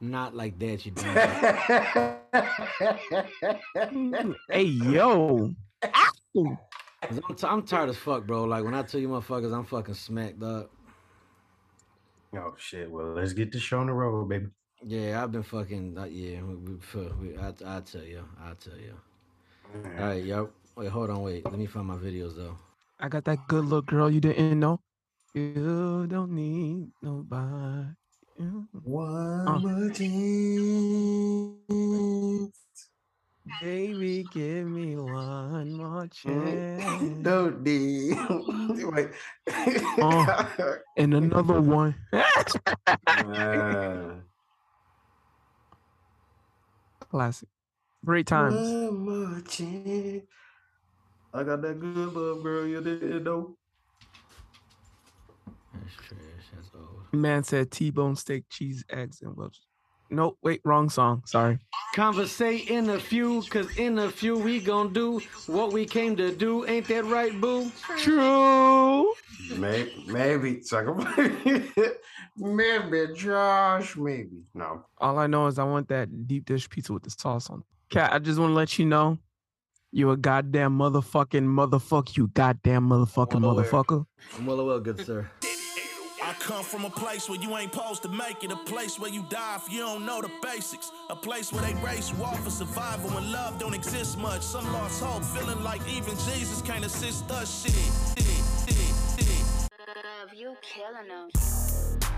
Not like that, you dumb. Mm, hey yo. I'm, t- I'm tired as fuck, bro. Like when I tell you motherfuckers, I'm fucking smacked up. oh shit. Well, let's get the show on the road, baby. Yeah, I've been fucking. Uh, yeah, we, we, fu- we, I, I tell you, I tell you. All right, yo. Wait, hold on, wait. Let me find my videos though. I got that good look girl you didn't know. You don't need nobody. You- One Uh. more chance. Baby, give me one more chance. Don't need. Wait. Uh. And another one. Uh, Classic. Great times. One more chance. I got that good love, girl. You didn't know. That's trash. That's old. Man said T-bone steak, cheese, eggs, and Welch. Nope, wait, wrong song. Sorry. Conversate in a few, cause in a few we gon' do what we came to do. Ain't that right, boo? True. Maybe, maybe. So maybe Josh, maybe. No. All I know is I want that deep dish pizza with the sauce on. Cat, I just want to let you know you a goddamn motherfucking motherfucker. You goddamn motherfucking Well aware. motherfucker. I'm well aware, good sir. Come from a place where you ain't supposed to make it, a place where you die if you don't know the basics, a place where they race you off for survival when love don't exist much. Some lost hope, feeling like even Jesus can't assist us. Shit, shit, shit, shit. Love, you killing them.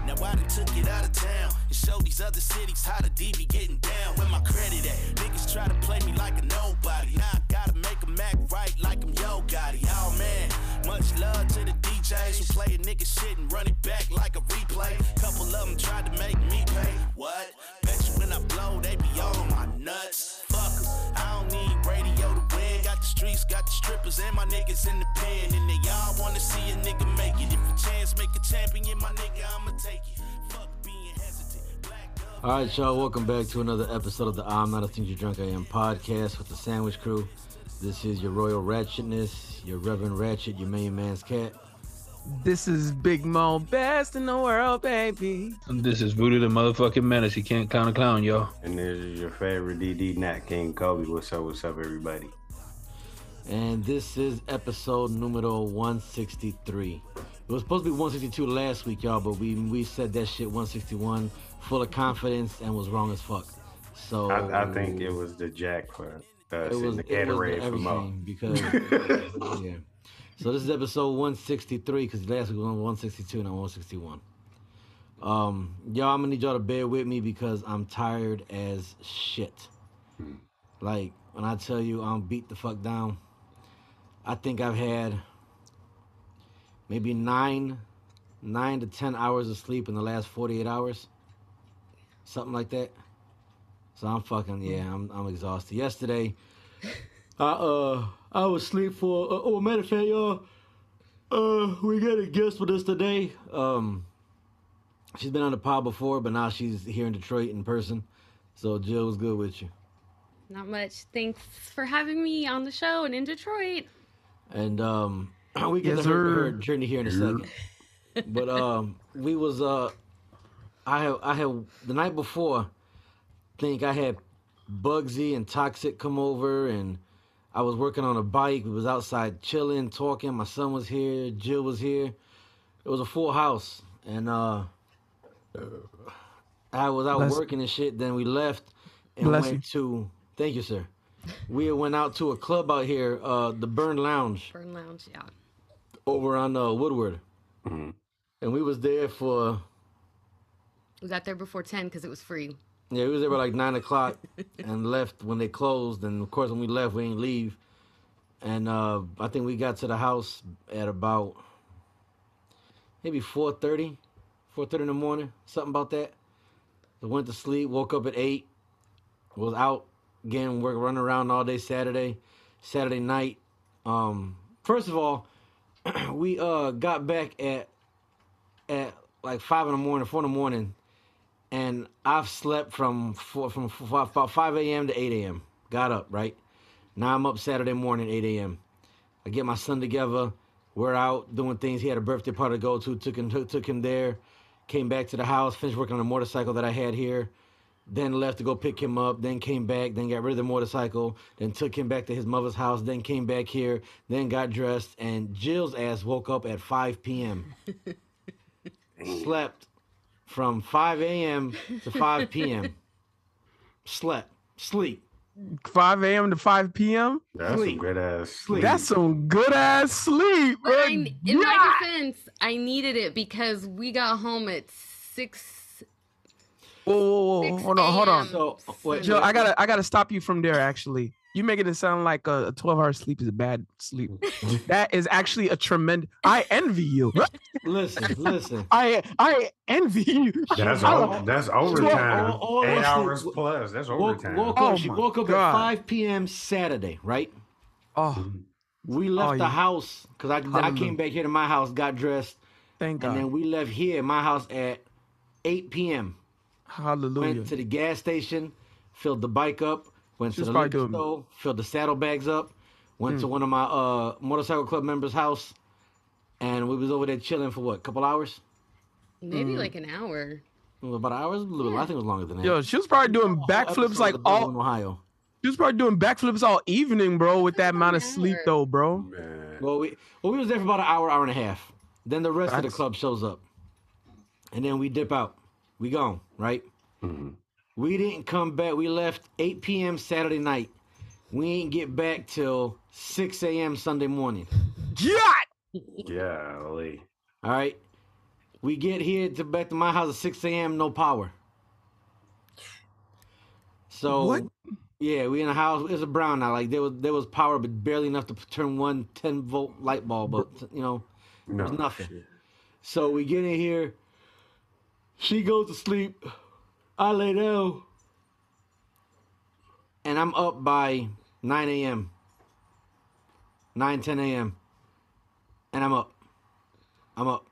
Now I done took it out of town and showed these other cities how the D be getting down. Where my credit at? Niggas try to play me like a nobody. Now I gotta make them act right like I'm Yo Gotti. Oh man, much love to the DJs who play a nigga shit and run it back like a replay. Couple of them tried to make me pay. What? Bet you when I blow, they be on my nuts. Fuck 'em. I don't need radio to win. Got the streets, got the strippers, and my niggas in the pen. And they all wanna see a nigga make it. If a chance make a champion, my nigga, I'ma take it. Fuck being hesitant. All right, y'all. Welcome back to another episode of the I'm Not a Thing You Drunk I Am podcast with the Sandwich Crew. This is your Royal Ratchetness, your Reverend Ratchet, your main man's cat. This is Big Mo, best in the world, baby. This is Voodoo the motherfucking menace. You can't count a clown, y'all. And this is your favorite DD Nat King Kobe. What's up? What's up, everybody? And this is episode numero 163. It was supposed to be 162 last week, y'all, but we we said that shit 161, full of confidence, and was wrong as fuck. So I, I think it was the Jack for it was, the Gatorade for Mo. because yeah. So this is episode 163 because last week was on 162 and I'm 161. Um, y'all, I'm gonna need y'all to bear with me because I'm tired as shit. Hmm. Like when I tell you I'm beat the fuck down, I think I've had maybe nine, nine to ten hours of sleep in the last 48 hours, something like that. So I'm fucking yeah, I'm I'm exhausted. Yesterday, I uh I was asleep for uh, oh matter of fact y'all, uh we got a guest with us today. Um, she's been on the pod before, but now she's here in Detroit in person. So Jill was good with you, Not much. Thanks for having me on the show and in Detroit. and um we get Yes, to her, her journey here in a second. but um we was uh I have I have the night before think I had Bugsy and Toxic come over and I was working on a bike. We was outside chilling, talking. My son was here, Jill was here. It was a full house. And uh I was out Bless- working and shit. Then we left and Bless went to thank you, sir. We went out to a club out here, uh the Burn Lounge Burn Lounge, yeah. over on uh, Woodward. Mhm. And we was there for We got there before 10 because it was free. Yeah, we was there by like nine o'clock and left when they closed. And of course, when we left, we didn't leave. And uh, I think we got to the house at about maybe 4.30, 4.30 in the morning, something about that. Went to sleep, woke up at 8, was out again, work, running around all day Saturday, Saturday night. Um, first of all, we uh, got back at at like 5 in the morning, 4 in the morning and I've slept from four, from f- about 5 a.m. to 8 a.m. Got up right. Now I'm up Saturday morning 8 a.m. I get my son together. We're out doing things. He had a birthday party to go to. Took him took, took him there. Came back to the house. Finished working on a motorcycle that I had here. Then left to go pick him up. Then came back. Then got rid of the motorcycle. Then took him back to his mother's house. Then came back here. Then got dressed. And Jill's ass woke up at 5 p.m. Slept from 5 a.m. to 5 p.m. Slept. Sleep. 5 a.m. to 5 p.m. That's some Sleep. good ass Sleep. sleep. That's some good ass sleep. But bro. I, in Yeah. my defense, I needed it because we got home at six. Whoa, whoa, whoa, 6 hold on, hold on. So, wait, Joe, I gotta, I gotta stop you from there. Actually, you making it sound like a, a 12 hour sleep is a bad sleep. Mm. that is actually a tremendous. I envy you. Listen, listen. I, I envy you. That's all. That's overtime. all- all Eight that hours sleep- plus. That's overtime. woke Oh up, she woke up God. at 5 p.m. Saturday, right? Oh, mm-hmm. We left Oh, the you- house because I, I came back here to my house, got dressed, thank and God. And then we left here at my house at 8 p.m. Hallelujah. Went to the gas station, filled the bike up, went She to was the probably liquor doing- store, filled the saddlebags up, went to one of my uh, motorcycle club members' house, and we was over there chilling for what, a couple hours? Maybe like an hour. About hours? A little, I think it was longer than that. Yo, she was probably doing backflips like of Brooklyn, all. Ohio. She was probably doing backflips all evening, bro, with that amount of sleep, though, bro. Man. Well, we well we was there for about an hour, hour and a half. Then the rest of the club shows up, and then we dip out. We gone, right? Mhm. We didn't come back. We left 8 p.m. Saturday night. We ain't get back till 6 a.m. Sunday morning. God. Golly. All right. We get here to back to my house at 6 a.m. No power. So What? yeah, we in a house. It's a brown now. Like there was there was power, but barely enough to turn one 10 volt light bulb. But you know, No. There's nothing. shit. So we get in here. She goes to sleep. I lay down. And I'm up by 9 a.m. 9, 10 a.m. And I'm up. I'm up.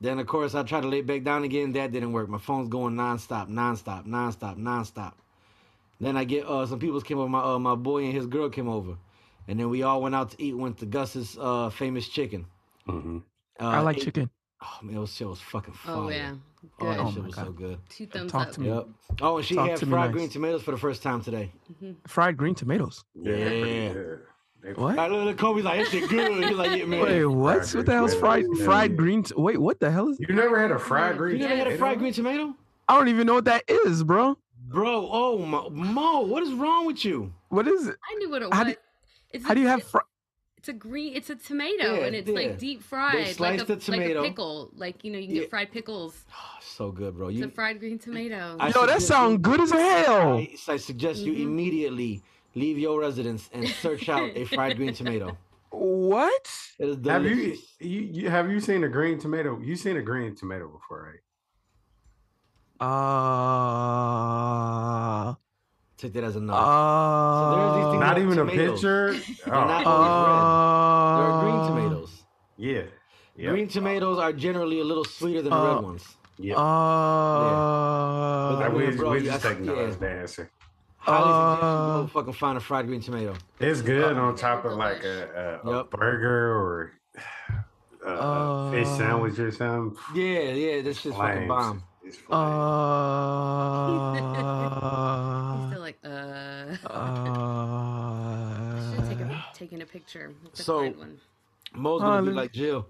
Then, of course, I try to lay back down again. That didn't work. My phone's going nonstop, nonstop, nonstop, nonstop. Then I get uh, some people came over. My uh, my boy and his girl came over, and then we all went out to eat. Went to Gus's uh, famous chicken. Mhm. Uh, I like ate- chicken. Oh man, that shit was fucking fire. Oh yeah, Oh, that good. Oh, shit my was God. so good. Two thumbs Talk up. to me. Yep. Oh, and she Talk had fried nice. green tomatoes for the first time today. Mm-hmm. Fried green tomatoes. Yeah. Yeah. What? I look at Kobe's like, that shit good. He's like, yeah, man. Wait, what? Fried What the hell's green fried tomatoes. fried green? T- Wait, what the hell is? You never had a fried green? you never had a fried green tomato? I don't even know what that is, bro. Bro, oh, my, Mo, what is wrong with you? What is it? I knew what it How was. do- it's How a- do you have fri- It's a green. It's a tomato, Yeah, and it's yeah. like deep fried, like slice a, the like tomato. a pickle. Like you know, you can Yeah. get fried pickles. Oh, so good, bro. It's You, a fried green tomato. I Yo, that sounds good as hell. I, I suggest you Mhm. immediately leave your residence and search out a fried green tomato. What? It is Have you, you you have you seen a green tomato? You seen a green tomato before, right? Uh. Take that as a no. Uh. there's these Not even tomatoes. a picture. They're not Oh, always red. There are Uh, green tomatoes. yeah. Yep. Green tomatoes are generally a little sweeter than Uh, red ones. Yep. Uh. Like, we, bro, we just I- taking no yeah. as the answer. Highly suggest you Uh, go fucking find a fried green tomato. It's good on top of like a, a, a burger or a, a fish Uh, sandwich or something. Yeah, yeah, this shit's fucking bomb. It's Uh. flames. He's still like, uh. Uh. Should have taken, taken a picture. It's So- fried. Mo's gonna be like Jill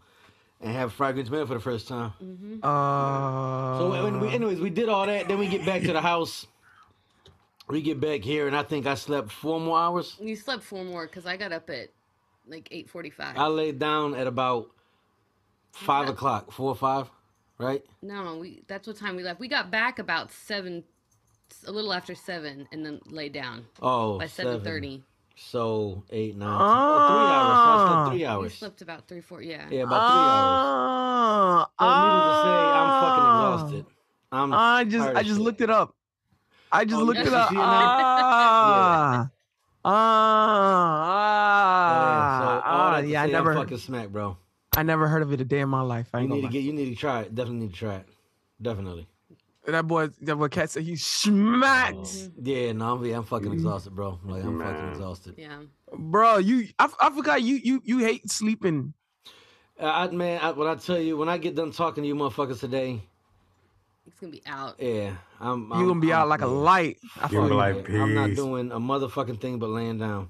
and have fried green tomato for the first time. hmm Uh. So when we, anyways, we did all that. Then we get back to the house. We get back here, and I think I slept four more hours. You slept four more because I got up at like eight forty-five. I laid down at about five o'clock, four or five, right? No, we. That's what time we left. We got back about seven, a little after seven, and then laid down Oh, by seven thirty. So eight, nine, ten, oh, three hours. So I slept three You hours. slept about three, four. Yeah. Yeah, about three hours. So needless to say, I'm fucking exhausted. I'm I just I just looked it up. I just Oh, looked yes, it up. see it? Ah. Ah. so all ah, that to yeah, I never I'm fucking smack, bro. I never heard of it a day in my life. I You need gonna to get. You need to try it. Definitely need to try it. Definitely. that boy that boy cat said he's smacked. Mhm. Yeah, no, I'm, I'm fucking Mhm. exhausted, bro. Like I'm fucking exhausted. Yeah. Bro, you I, I forgot you you you hate sleeping. Uh, I, man, I, when I tell you, when I get done talking to you motherfuckers today, It's gonna be out. Yeah, I'm. You gonna be I'm- out like a light. I You gonna be fuck like, Yeah, I'm not doing a motherfucking thing but laying down.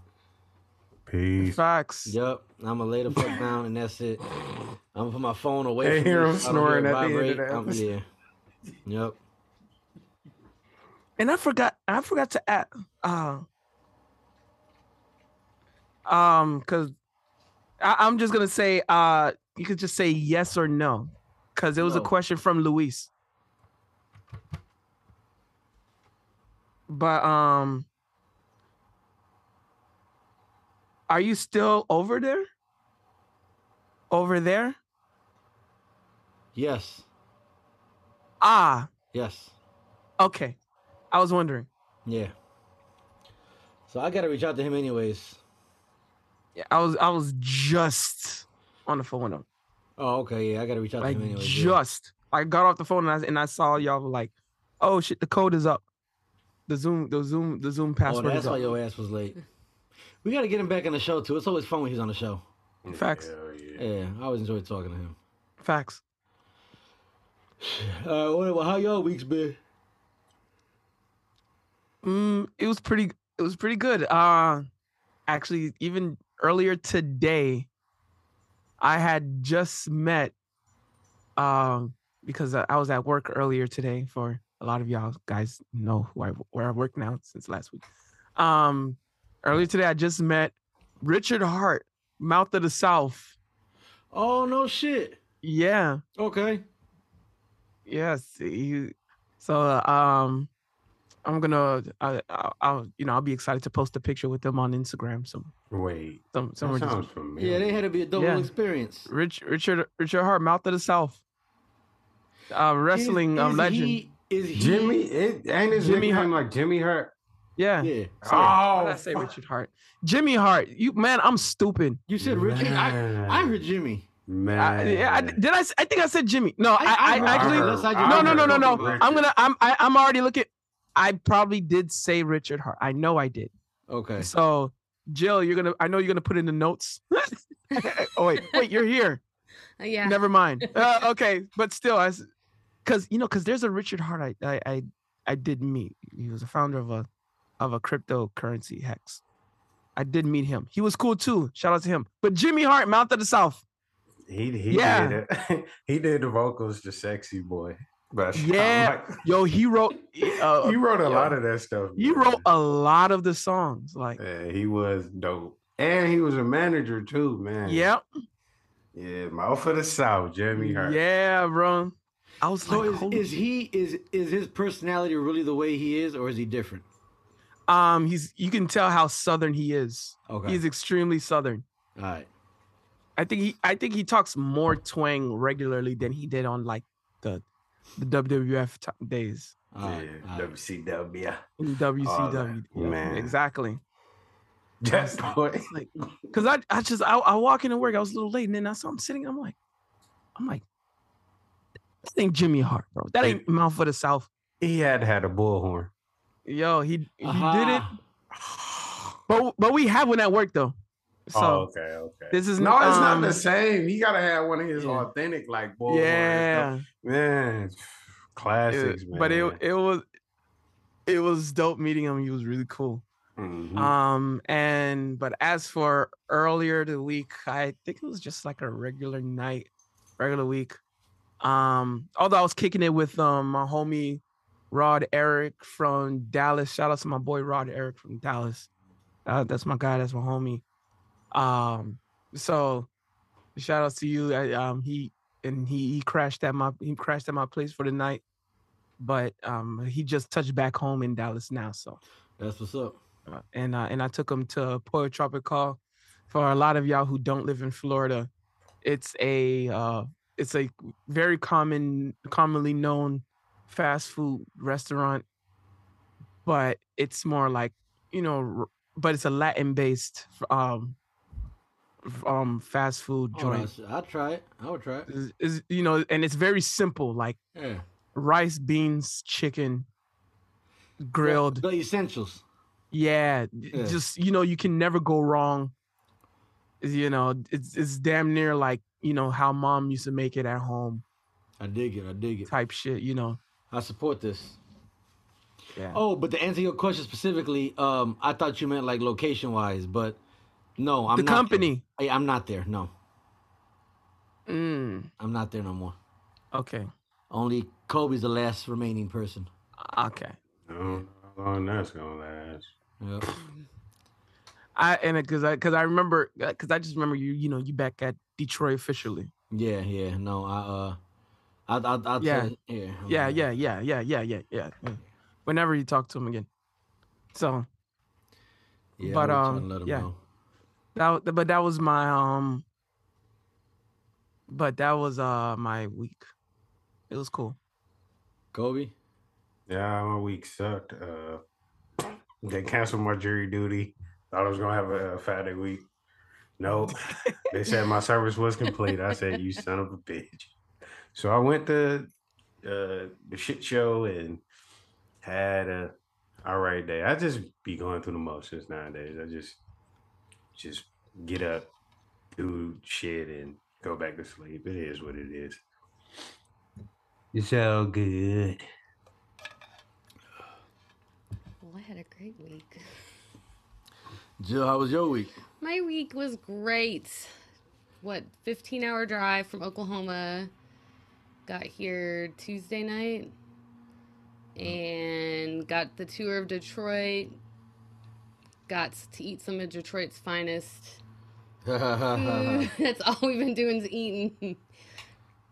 Peace. facts. Yep, I'm gonna lay the fuck down and that's it. I'm gonna put my phone away They from hear him so I don't hear it snoring at the end of vibrate. the I'm- episode. yeah. Yep. And I forgot I forgot to add uh um cuz I, I'm just gonna say uh you could just say yes or no. Cause it was No. a question from Luis. But um are you still over there? Over there? Yes. Ah, Yes. okay. I was wondering. Yeah. So I gotta reach out to him anyways. Yeah, I was I was just on the phone with him. Oh, okay. Yeah, I gotta reach out like to him anyways. yeah. just I got off the phone and I and I saw y'all were like, oh shit, the code is up. The Zoom, the Zoom, the Zoom password. Oh, password that's is why your ass was late. We gotta get him back on the show too. It's always fun when he's on the show. Facts. Hell yeah. Yeah, I always enjoy talking to him. Facts. Uh, what, well, how y'all weeks been? Mm, it was pretty. It was pretty good. Uh, actually, even earlier today, I had just met. Um, because I I was at work earlier today. For a lot of y'all guys know who I where I work now since last week. Um, earlier today, I just met Richard Hart, Mouth of the South. Oh no shit. Yeah. Okay. Yes. He, so uh, um, I'm gonna I, I'll, I'll you know I'll be excited to post a picture with them on Instagram. So Wait. some That somewhere. sounds Just, familiar. Yeah, they had to be a double Yeah. experience. Rich Richard Richard Hart, Mouth of the South, uh, wrestling Is- um, legend. He, is he, Jimmy, it ain't his Jimmy nickname Hart- like Jimmy Hart. Yeah. Yeah. Sorry, why did I Oh, say. Richard Hart. Jimmy Hart. You man, I'm stupid. You said Richard. I, I heard Jimmy. Man. I, yeah, I, did I? s- I think I said Jimmy. No, I, I- I, I actually. Heard, no, no, no, no, no. I'm gonna. I'm. I, I'm already looking. I probably did say Richard Heart. I know I did. Okay. So, Jill, you're gonna. I know you're gonna put in the notes. oh wait, wait, you're here. Uh, yeah. Never mind. Uh, okay, but still, I, because you know, because there's a Richard Hart I, I I I did meet. He was a founder of a of a cryptocurrency hex. I did meet him. He was cool too. Shout out to him. But Jimmy Hart, Mouth of the South. He he Yeah. did it. he did the vocals to "Sexy Boy." But Yeah. like- Yo, he wrote. Uh, he wrote a yo, lot of that stuff. He man. wrote a lot of the songs. Like, Yeah, he was dope, and he was a manager too, man. yep, yeah, mouth of the South, Jimmy Hart. yeah, bro. I was So like, is, is he is is his personality really the way he is, or is he different? Um, he's you can tell how southern he is. Okay. He's extremely southern. All right. I think he I think he talks more twang regularly than he did on like the the WWF t- days All right. yeah, all right. WCW. in WCW. that, man. Exactly. That boy. Like cuz I I just I, I walk into work I was a little late and then I saw him sitting I'm like I'm like that ain't Jimmy Hart, bro. That ain't Mouth for the South. He had had a bullhorn. Yo, he he did it. But but we have one at work though. So oh, okay, okay. this is no, it's not um, the same. He gotta have one of his Yeah. authentic like boy. Yeah. man, it- classics, man. but it it was it was dope meeting him. He was really cool. Mhm. Um and but as for earlier the week, I think it was just like a regular night, regular week. Um, although I was kicking it with um my homie Rod Eric from Dallas. Shout out to my boy Rod Eric from Dallas. Uh, that's my guy. That's my homie. Um, so shout out to you. I, um, he and he, he crashed at my he crashed at my place for the night, but um, he just touched back home in Dallas now. So That's what's up. uh, and uh, and I took him to Pollo Tropical. For a lot of y'all who don't live in Florida, it's a uh, it's a very common, commonly known fast food restaurant, but it's more like you know, but it's a Latin based um um fast food Oh, joint. that's- I'll try it. I would try it. Is, is you know, and it's very simple, like Yeah. rice, beans, chicken, grilled. The essentials. Yeah, Yeah. just you know, you can never go wrong. You know, it's it's damn near like you know how mom used to make it at home I dig it. I dig it. type shit. You know, I support this. Yeah. Oh, but to answer your question specifically, um, I thought you meant like location wise, but no, I'm the not company. Hey, I'm not there. No, Mm, I'm not there no more. okay. Only Kobe's the last remaining person. Okay. Oh, how long that's gonna last? Yep. I and because I because I remember because I just remember you you know you back at Detroit officially. Yeah, yeah. No, I uh, I I I'll Yeah. tell you- yeah, Yeah, yeah, yeah, yeah, yeah, yeah, yeah. yeah. Whenever you talk to him again. So yeah. but, I will try um, let him yeah. know. that but that was my um but that was uh my week. It was cool. Kobe. Yeah, my week sucked. Uh, they canceled my jury duty. Thought I was gonna have a, a Friday week. Nope. they said my service was complete. I said, "You son of a bitch." So I went to uh, the shit show and had a all right day. I just be going through the motions nowadays. I just just get up, do shit, and go back to sleep. It is what it is. It's all good. Well, I had a great week. Jill, how was your week? My week was great. What, 15 hour drive from Oklahoma. Got here Tuesday night and got the tour of Detroit. Got to eat some of Detroit's finest. food. That's all we've been doing is eating.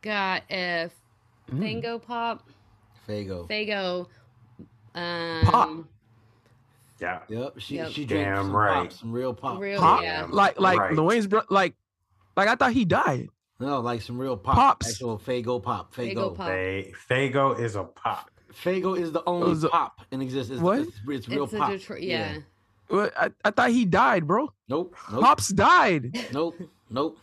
Got a Faygo Pop. Faygo. Faygo. Um, Pop. Yeah. Yep. She Yep. she drank Damn some right. pop, some real pop. Real, Pop? yeah. Like like Right. Wayne's bro like like I thought he died. No, like some real pop. Pops. Actual Faygo pop. Faygo. Faygo pop. Fa- Faygo is a pop. Faygo is the only Was it- pop in existence. What? It's, it's real It's pop. a Detroit, yeah. What- I, I thought he died, bro. Nope. Nope. Pops died. Nope. Nope.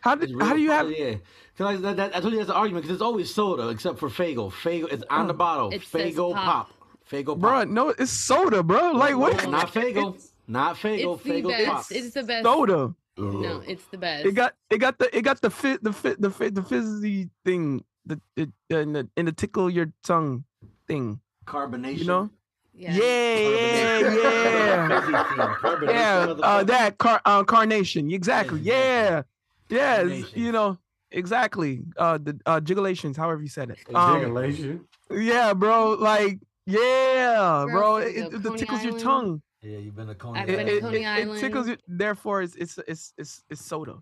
How did how do you pop, have Yeah. Cause I, that, that, I told you that's the argument because it's always soda except for Faygo. Faygo, it's on the Oh. bottle. It says Faygo pop. pop. Faygo pop. bro? No, it's soda, bro. Like what? No, Not Faygo. Not Faygo. It's the Faygo pop. best. It's the best. Soda. No, it's the best. It got it got the it got the fit the fit the fit the fizzy thing the it in the in the tickle your tongue thing. Carbonation. You know? yeah. Yeah, yeah, yeah. Carbonation, yeah, uh, that car uh, carnation. Exactly. Yeah, Yeah. Yeah. You know, exactly. Uh the uh jiggulations, however you said it. Um, Jigulation. yeah, bro. Like, yeah, Bro, bro. for It, the it, Coney it tickles your tongue. Yeah, you've been to Coney I've It, been to it, Island. It- it tickles you. therefore it's it's it's it's, it's soda.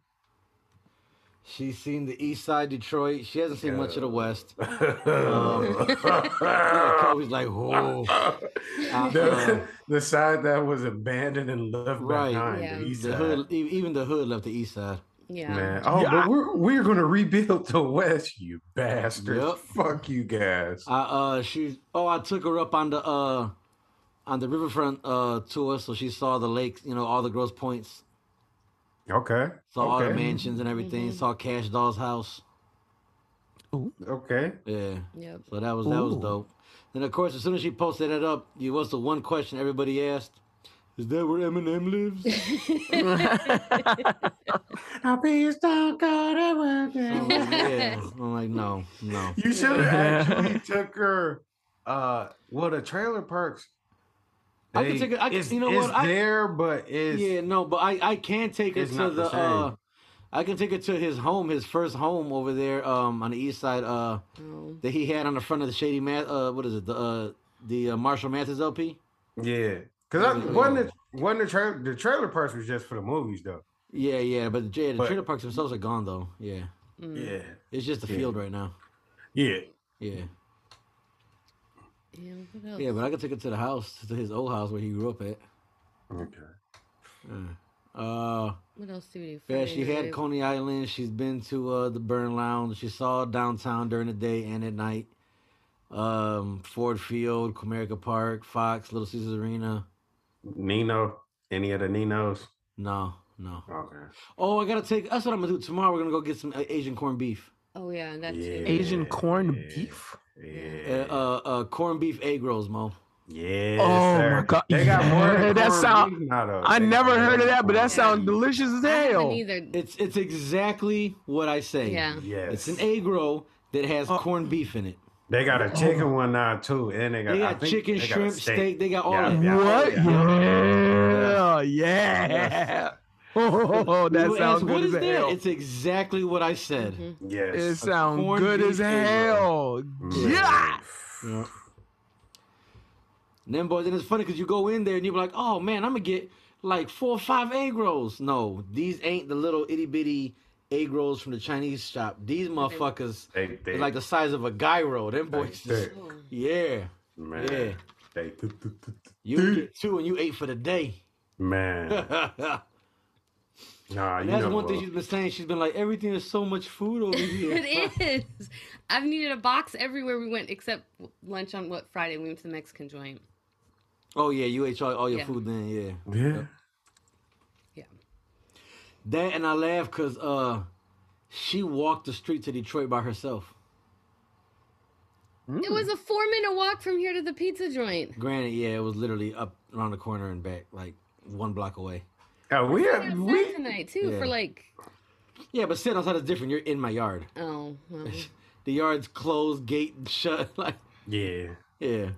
She's seen the east side Detroit. She hasn't seen much of the west. Um, Kobe's like, whoa. the, the side that was abandoned and left Right. behind. Yeah. The east The hood, even the hood left the east side. Yeah. Man. Oh, Yeah. but we're we're gonna rebuild the West, you bastards. Yep. Fuck you guys. I uh she oh I took her up on the uh on the riverfront uh tour so she saw the lakes, you know, all the Grosse Pointes, Okay. saw all the mansions and everything, saw Kash Doll's house. Okay. Yeah. Yep. So that was that was dope. Then of course as soon as she posted that up, you what's the one question everybody asked? Is that where Eminem lives? I'll be a stone cold I'm like, yeah. I'm like, no, no. You should have actually took her. Uh, well, the trailer parks. I can take it- I can- you know it's what, I- there, but it's Yeah, no, but I I can take it to the the, uh I can take it to his home, his first home over there um on the east side uh Oh. that he had on the front of the Shady Math uh what is it? The uh the uh, Marshall Mathers LP? yeah. Because Yeah. wasn't it wasn't the trailer the trailer parks was just for the movies though. Yeah, yeah, but the, yeah, the But- trailer parks themselves are gone though. Yeah. Mm. Yeah. It's just a Yeah. field right now. Yeah. Yeah. Yeah, what else? Yeah, but I could take it to the house, to his old house where he grew up at. Okay. Uh What else do we do? yeah, she had? Coney Island. She's been to uh the Burn Lounge. She saw downtown during the day and at night. Um, Ford Field, Comerica Park, Fox, Little Caesars Arena. Nino. Any of the Ninos? No, no. Okay. Oh, I gotta take. That's what I'm gonna do tomorrow. We're gonna go get some uh, Asian corned beef. Oh yeah, that Yeah. Asian corned Yeah. beef. Uh, Yeah. uh, uh corned beef egg rolls, Mo. Yeah. Oh my God. They got more. Yeah, than that corned sound- beef now, though. I They never heard of than that, but that corned sounds delicious as I hell. either. It's it's exactly what I say. Yeah. Yes. It's an egg roll that has Oh. corned beef in it. They got a chicken one now too, and they got, They I got think chicken, they got a shrimp, steak. They got all Yeah, of yeah. what? yeah. Yeah, yeah. Oh, that You sounds good what as that? hell. It's exactly what I said. Mhm. Yes. It sounds good as hell. Man. Yeah. Yeah. And then, boys, and it's funny because you go in there and you're like, oh man, I'm gonna get like four or five egg rolls. No, these ain't the little itty bitty egg rolls from the Chinese shop. These motherfuckers They, they are like the size of a gyro. Them boys, just, yeah, man. yeah. They You get two and you ate for the day. man. and Nah, you that's know one thing she's been saying. She's been like, everything is so much food over here. it is. I've needed a box everywhere we went except lunch on what Friday. We went to the Mexican joint. Oh yeah, you ate all, all your Yeah. food then, yeah. Yeah. Yeah. That and I laugh because uh, she walked the street to Detroit by herself. It was a four minute walk from here to the pizza joint. Granted, yeah, it was literally up around the corner and back, like one block away. Oh, we We have we tonight too Yeah. for like Yeah, but sitting outside is different. You're in my yard. oh well, The yard's closed, gate shut. Like, yeah. yeah.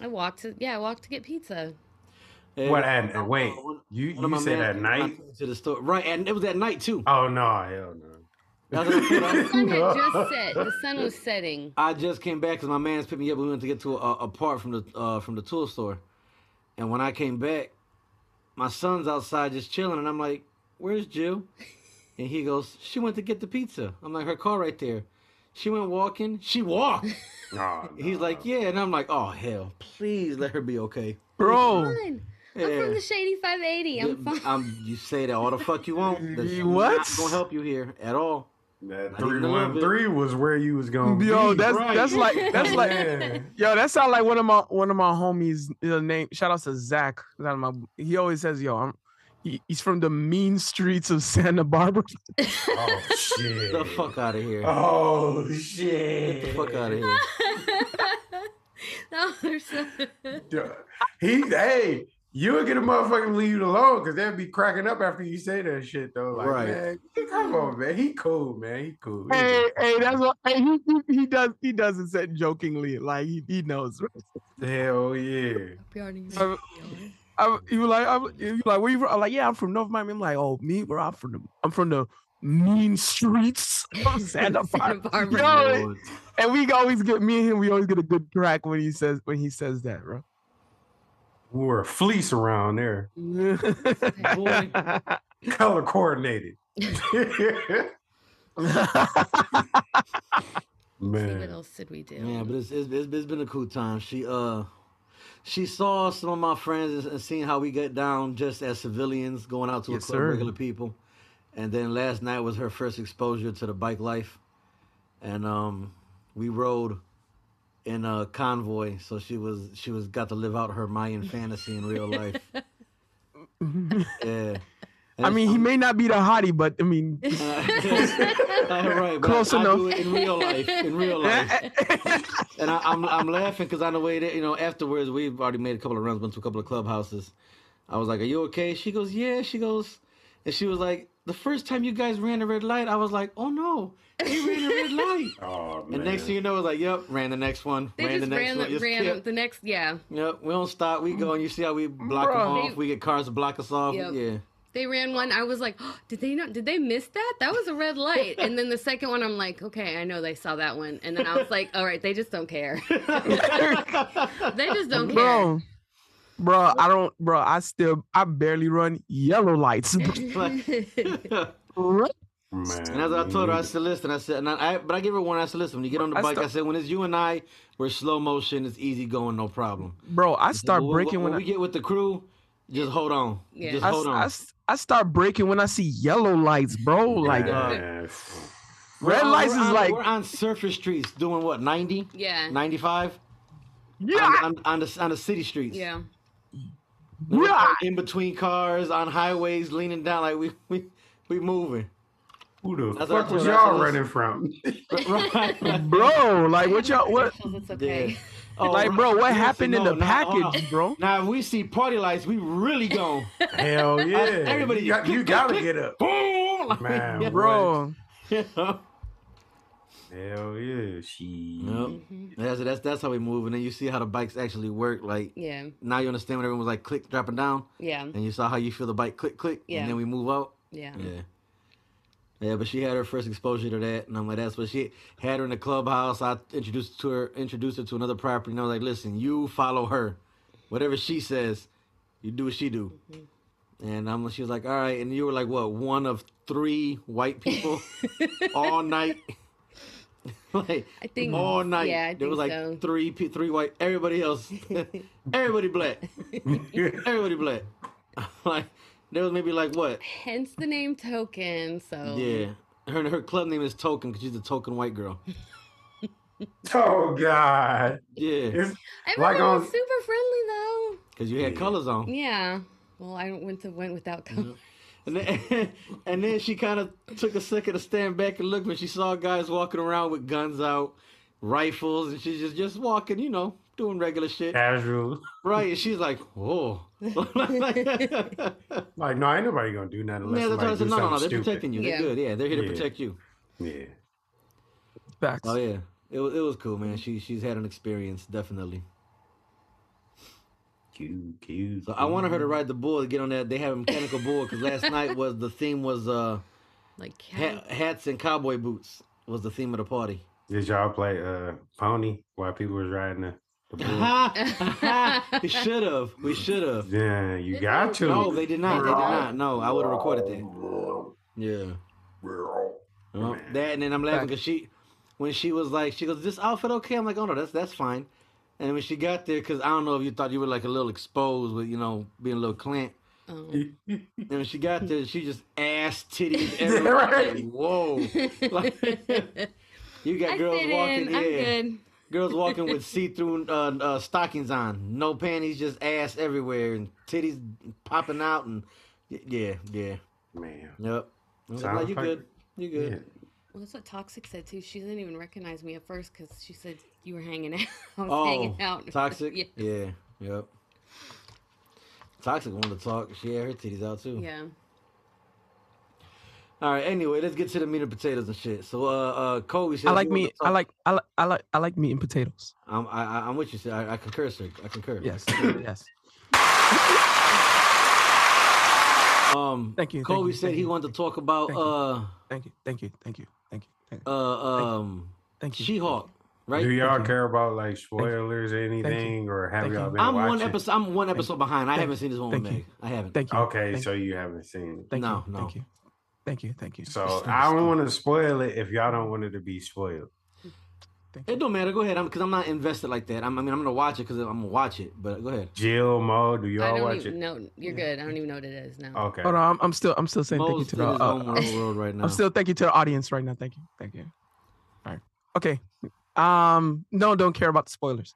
I walked to yeah I walked to get pizza. Yeah. What at uh, wait? You one of my you said at night? to the store, right? And it was at night too. Oh no, hell no. I The sun had just set. The sun was setting. I just came back because my man's picked me up. We went to get to a, a part from the uh, from the tool store, and when I came back, my son's outside just chilling, and I'm like, "Where's Jill?" And he goes, "She went to get the pizza." I'm like, "Her car right there." She went walking. She walked. Oh, He's like, "Yeah," and I'm like, "Oh hell, please let her be okay." Bro, Fine. I'm from the Shady 580. I'm Yeah, fine. I'm- you say that all the fuck you want. That's You not gonna help you here at all. That Not three even a little one bit. three was where you was going. yo, be. that's right. that's like that's like Yeah. yo, that sound like one of my one of my homies. The name shout out to Zach. Shout out my, he always says, "Yo, I'm." He, he's from the mean streets of Santa Barbara. Oh shit. Get the fuck out of here. Oh shit. Get the fuck out of here. no, they're so. Yeah. He hey, you would get a motherfucking leave it alone because they'd be cracking up after you say that shit though. Like, Right. man, come on, man. He cool, man. He cool. He Hey, good. hey, that's what hey, he, he he does. He doesn't say jokingly, like he, he knows. Hell yeah. Uh, I, he was like, I'm, he was like, where you from? I'm like, yeah, I'm from North Miami. I'm like, oh, me, bro, I'm from the, I'm from the mean streets of Santa Santa Barbara. Barbara. Yo, and we always get me and him. We always get a good crack when he says when he says that, bro. We were a fleece around there. Boy. Color coordinated. See, what else did we do? Yeah, but it's, it's it's it's been a cool time. She uh she saw some of my friends and seen how we get down just as civilians going out to Yes, a club, sir. regular people. And then last night was her first exposure to the bike life, and um we rode in a convoy, so she was she was got to live out her Mayan fantasy in real life. Yeah. And I mean, he may not be the hottie, but I mean, right, Close I, I enough. do it in real life. In real life. And I, I'm I'm laughing because on the way there, you know afterwards we've already made a couple of runs, went to a couple of clubhouses. I was like, "Are you okay?" She goes, "Yeah." She goes, and she was like, "The first time you guys ran the red light, I was like, oh no, they ran the red light." Oh man. And next thing you know, it was like, "Yep, ran the next one, They ran just the next ran, one, the, just ran kept- the next. Yeah, Yep, we don't stop. We go, and you see how we block them Bro. off. We get cars to block us off. Yep. Yeah. they ran one. I was like, oh, did they not? Did they miss that? That was a red light. And then the second one, I'm like, okay, I know they saw that one. And then I was like, all right, they just don't care. they just don't care. bro, bro, I don't, bro, I still, I barely run yellow lights. Right? Man, And as I told her, I said, listen, I said, and I, I but I give her one. I said, listen, when you get on the I bike, sta- I said, when it's you and I, we're slow motion, it's easy going, no problem. bro, I start When- when- breaking when, when, we get with the crew. Just hold on. Yeah. Just I, hold I, on. I s- I start breaking when I see yellow lights, bro. Like Man, We're uh, red on- lights is on- like, we're on surface streets doing what 90, yeah. 95 yeah, on, on, on the on the city streets. Yeah. We're yeah. in between cars on highways, leaning down like we we we moving. Who the That's fuck was y'all running from? bro. Like what y'all, what, It's okay. Oh, like, bro, what happened in the no, hold package, bro? Now if we see party lights, we really gone. Hell yeah. everybody- you, got, you gotta get up. Boom! Like, Man, yeah. Bro, Yeah. Hell yeah, she. Yep. Mhm. That's that's that's how we move, and then you see how the bikes actually work. Like Yeah, now you understand when everyone was like click dropping down, yeah, and you saw how you feel the bike click click, Yeah. and then we move out. yeah. Yeah. Yeah, but she had her first exposure to that, and I'm like, that's what she had her in the clubhouse. I introduced to her, introduced her to another property, and I was like, listen, you follow her, whatever she says, you do what she do. Mm-hmm. And I'm, she was like, all right, and you were like, what, one of three white people all night, like I think all night. Yeah, I there was like so. three, three white. Everybody else, everybody black, everybody black. like there was maybe like what Hence the name Token. So yeah. Her her club name is Token because she's a token white girl. oh God. Yeah, It's, everyone Like was super friendly though. because you had Yeah. colors on. Yeah. Well, I went to went without color. And then, and then she kind of took a second to stand back and look when she saw guys walking around with guns out, rifles, and she's just just walking, you know, doing regular shit. casual. Right? And she's like, whoa. Like, no, ain't nobody gonna do nothing unless that's why I said, no, no, no, they're stupid. protecting you. They're Yeah. good. Yeah, they're here to Yeah. protect you. Yeah. Facts. Oh yeah, it was it was cool, man. She she's had an experience, definitely. Cute, cute. So I wanted her to ride the bull to get on that. They have a mechanical bull because last night was the theme was uh Like hat, hats and cowboy boots was the theme of the party. Did y'all play uh pony while people was riding the, the we should have. We should have. yeah, you got to. No, they did not. They did not. No, I would have recorded that. Yeah. Well, uh-huh. that and then I'm laughing because she, when she was like, she goes, "This outfit okay?" I'm like, "Oh no, that's that's fine." And when she got there, because I don't know if you thought you were like a little exposed with you know being a little clant. oh. And when she got there, she just ass titties everywhere. right. Like, Whoa! Like, you got I girls walking, in. I'm good. Girls walking with see-through uh, uh, stockings on, no panties, just ass everywhere, and titties popping out, and yeah, yeah, Man. yep. I was like, "No, you like- good? You good?" Yeah. Well, that's what Toxic said too. She didn't even recognize me at first because she said you were hanging out. I was Oh, hanging out. toxic. yeah. Yeah. Yep. Toxic wanted to talk. She had her titties out too. Yeah. All right. Anyway, let's get to the meat and potatoes and shit. So, uh, uh, Kobe said I like meat. I like I like I like I like meat and potatoes. I'm, I, I- I'm with you. Sir. I, I concur, sir. I concur. Yes. yes. Um. Thank you. thank Kobe you, said thank he you, wanted to talk about Thank you. uh Thank you. Thank you. Thank you. Thank you. Thank you. uh um Thank you. She-Hulk, right? Do y'all care about like spoilers or anything, or have Thank you. y'all been I'm watching? one episode. I'm one episode behind. I haven't seen this one with thank you. Meg. I haven't. Thank you. Okay, Thank so you haven't seen it. Thank No, you. no. Thank you. Thank you. Thank you. So I don't want to spoil it if y'all don't want it to be spoiled. Thank you. It don't matter. Go ahead. I'm because I'm not invested like that. I'm, I mean, I'm gonna watch it because I'm gonna watch it. But go ahead. Jill, Mo, do y'all don't watch even it? No, You're good. I don't even know what it is now. Okay. Hold on. I'm, I'm still I'm still saying thank you to the uh, world, world right now. I'm still thank you to the audience right now. Thank you. Thank you. All right. Okay. Um no don't care about the spoilers.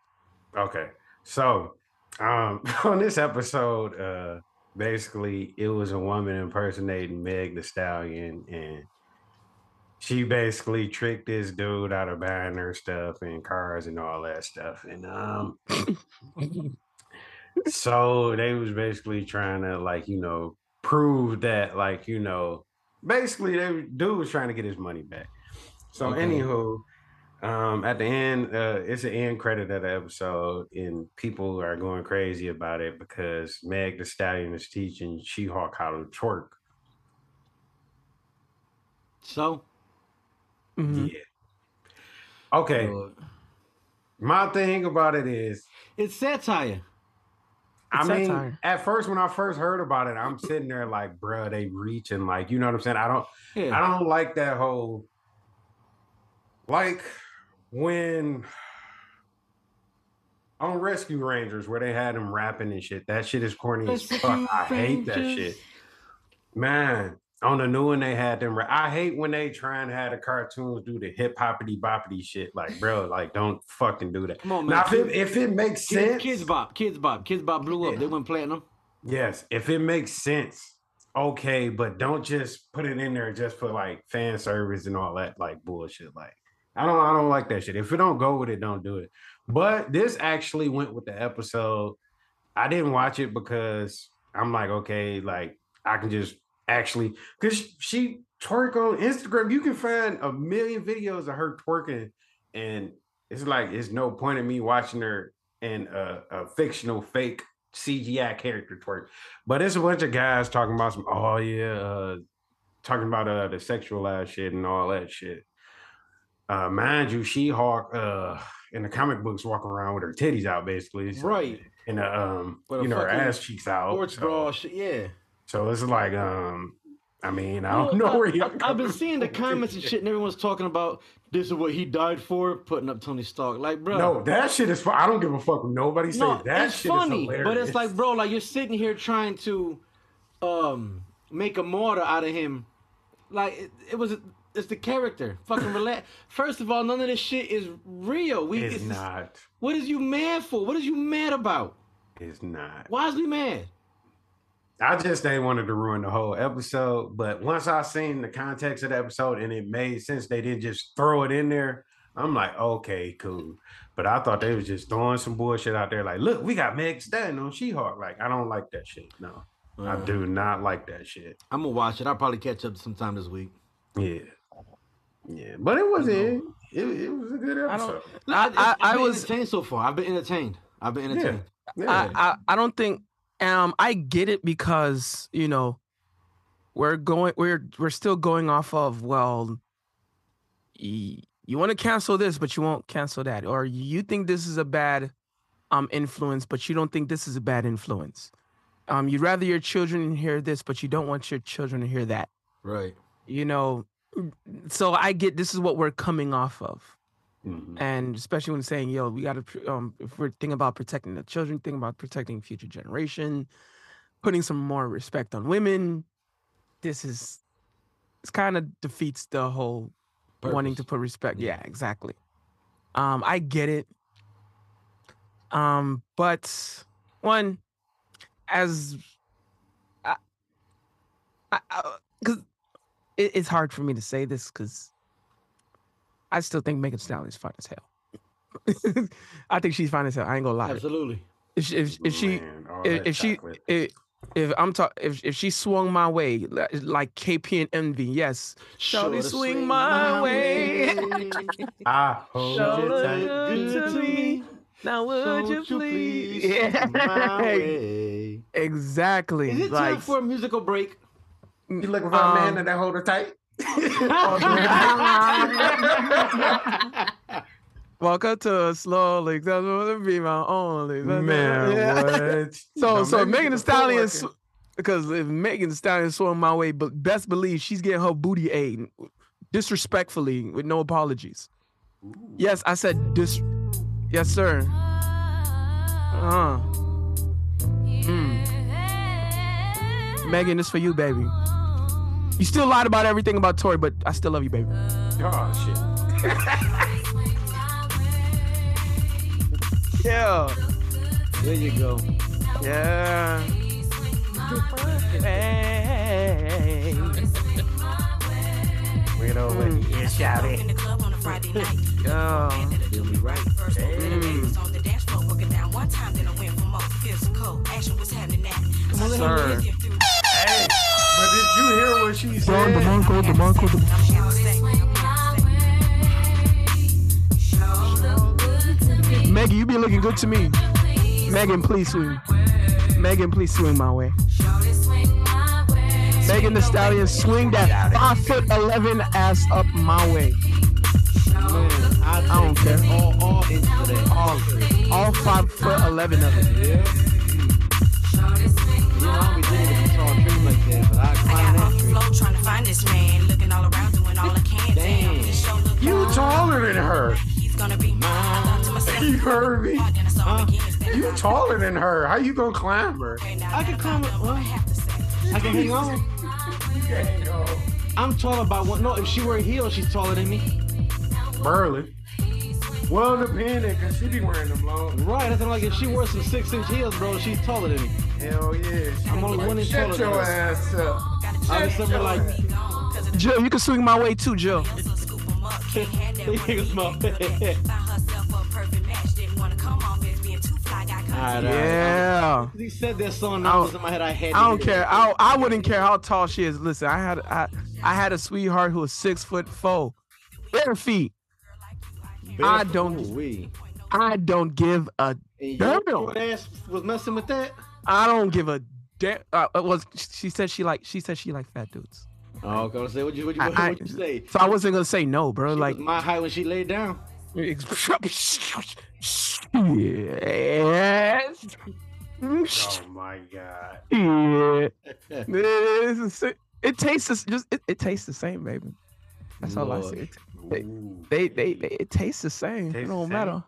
Okay. So, um, on this episode, uh, basically, it was a woman impersonating Meg the Stallion, and she basically tricked this dude out of buying her stuff and cars and all that stuff. And um, so they was basically trying to like you know prove that like you know basically they dude was trying to get his money back. So Okay. anywho, um, at the end, uh, it's an end credit of the episode, and people are going crazy about it because Meg the Stallion is teaching She-Hulk how to twerk. So, Mhm. Yeah. Okay. uh, My thing about it is, it's satire. I It's mean, satire. at first when I first heard about it, I'm sitting there like, bruh, they reaching, like, you know what I'm saying? I don't, Yeah. I don't like that whole, like when on Rescue Rangers where they had them rapping and shit. That shit is corny as fuck. I hate that shit, man. On the new one, they had them. ra- I hate when they try and have the cartoons do the hip hoppity boppity shit. Like, bro, like don't fucking do that. Come on, man. Now, if it, if it makes Kids, sense, Kidz Bop, Kidz Bop, Kidz Bop blew up. They went platinum. Yes, if it makes sense, okay, but don't just put it in there just for like fan service and all that like bullshit. Like I don't I don't like that shit. If it don't go with it, don't do it. But this actually went with the episode. I didn't watch it because I'm like, okay, like I can just actually because she twerk on Instagram. You can find a million videos of her twerking, and it's like it's no point in me watching her in a, a fictional fake CGI character twerk. But it's a bunch of guys talking about some, oh yeah, uh, talking about uh the sexualized shit and all that shit. Uh mind you, She-Hulk uh in the comic books walking around with her titties out basically. so- Right. And uh, um, a you know, her ass cheeks out. Sports so- bra shit. Yeah. so it's like, um, I mean, I don't Well, know where I, have been seeing the comments and shit, and everyone's talking about this is what he died for, putting up Tony Stark. Like, bro, No, that shit is. fu- I don't give a fuck. Nobody say no, that it's shit funny, is hilarious. but it's like, bro, like you're sitting here trying to um make a martyr out of him. Like it, it was, it's the character. Fucking relax. First of all, none of this shit is real. We, it's it's- not. What is you mad for? What is you mad about? It's not. Why is we mad? I just ain't wanted to ruin the whole episode, but once I seen the context of the episode and it made sense, they didn't just throw it in there. I'm like, okay, cool. But I thought they was just throwing some bullshit out there. Like, look, we got Meg Stallion on She-Hulk. Like, I don't like that shit. No, I Uh, do not like that shit. I'm gonna watch it. I'll probably catch up sometime this week. Yeah, yeah. But it was it. It, it was a good episode. I- I- I've I was- entertained so far. I've been entertained. I've been entertained. Yeah. I, I I don't think um I get it because you know we're going we're we're still going off of well y- you want to cancel this but you won't cancel that or you think this is a bad um influence but you don't think this is a bad influence um you'd rather your children hear this but you don't want your children to hear that Right. you know so I get this is what we're coming off of. Mhm. and especially when saying yo we got to um if we're thinking about protecting the children think about protecting future generation putting some more respect on women. This is it's kind of defeats the whole wanting to put respect. Yeah. yeah exactly. Um i get it. Um but one as i i because it, it's hard for me to say this because i still think megan Stallion is fine as hell i think she's fine as hell i ain't gonna lie Absolutely. if, she- if, if she Man, all if, that if she if, if I'm talking if, if she swung my way like KP and Envyi, yes. Shorty Shoulda swing my way. I hold Shoulda you tight. good Good to me. Now would So you would you please? please Yeah. my way? exactly. Is it like time for a musical break? You looking for a man Um, that hold her tight? walk up to her slowly. That's gonna be my only. Man, Yeah. what? So No, so Megan Thee the Stallion, because if Megan Thee Stallion swung my way, but best believe she's getting her booty ate disrespectfully with no apologies. Yes, I said dis. Yes, sir. Uh. Mm. Megan, this for you, baby. You still lied about everything about Tory, but I still love you, baby. Oh shit. Yeah. There you go. Yeah. Hey. We know what he is, shout it. in the club on a Friday night. Yeah. Right. Open the Mm. ladies on the dance floor, broken down one time, then I went for more physical. Action was happening now. Come on, sir. Hey, but did you hear what she Don said? DeMarco, DeMarco, DeMarco. Megan, you be looking good to me. Megan, please swing. Megan, please swing my way. Megan Thee Stallion, swing that five foot eleven ass up my way. Man, I, I don't care. All, all. All, all five foot eleven of it. Yeah. You know, I don't be digging the tall tree like that, but I I got that the tree. floor trying to find this man, looking all around, doing all I can. Damn, Damn. this show look You good. taller than her. He's gonna be mine. I thought to myself, You heard me. "Oh, then the song begins, then You taller than her. How you gonna climb her? I can climb it, found out what I well. have to say. I can hang on. I'm taller by one. No, if she wear heels, she's taller than me. Burley. Well, depending, cause she be wearing them long. Right. That's like if she wore some six inch heels, bro, she's taller than me. Hell yeah. I'm only like, one inch taller than her. your her. ass up. I was something like. Jill, you can swing my way too, Jill. Niggas my head. Alright, Yeah. He said that song I now don't- was in my head. I had. I don't care. I I wouldn't care how tall she is. Listen, I had I I had a sweetheart who was six foot four, bare feet. I don't- We. I don't give a Your damn. ass was messing with that. I don't give a damn. Uh, was she said she like she said she like fat dudes. Oh, okay. I was say what you what you, I- what, I- you say? So I wasn't gonna say no, bro. She like was my height when she laid down. yes. Oh my god. Yeah. It, it tastes the- just it, it tastes the same, baby. That's all I see. It- They- They, they, they, it tastes the same. Tastes it don't matter.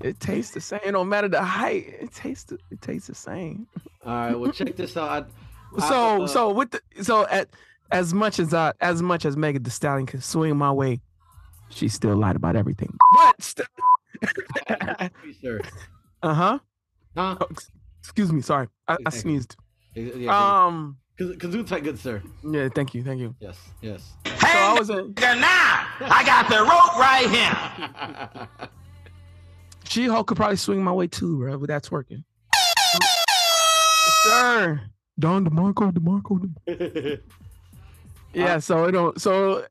It tastes the same. It don't matter the height. It tastes the, it tastes the same. All right. Well, check this out. I, I, So uh, so with the so at as much as I as much as Megan Thee Stallion can swing my way, she still lied about everything. But still, uh huh. Huh? Excuse me. Sorry, I, I sneezed. Um. Cause, cause you take good, sir. Yeah. Thank you. Thank you. Yes. Yes. So I was in. Now, I got the rope right here. She Hulk could probably swing my way too, bro. But that's working. Sir. Don DeMarco, DeMarco. DeMarco. Yeah, so it don't so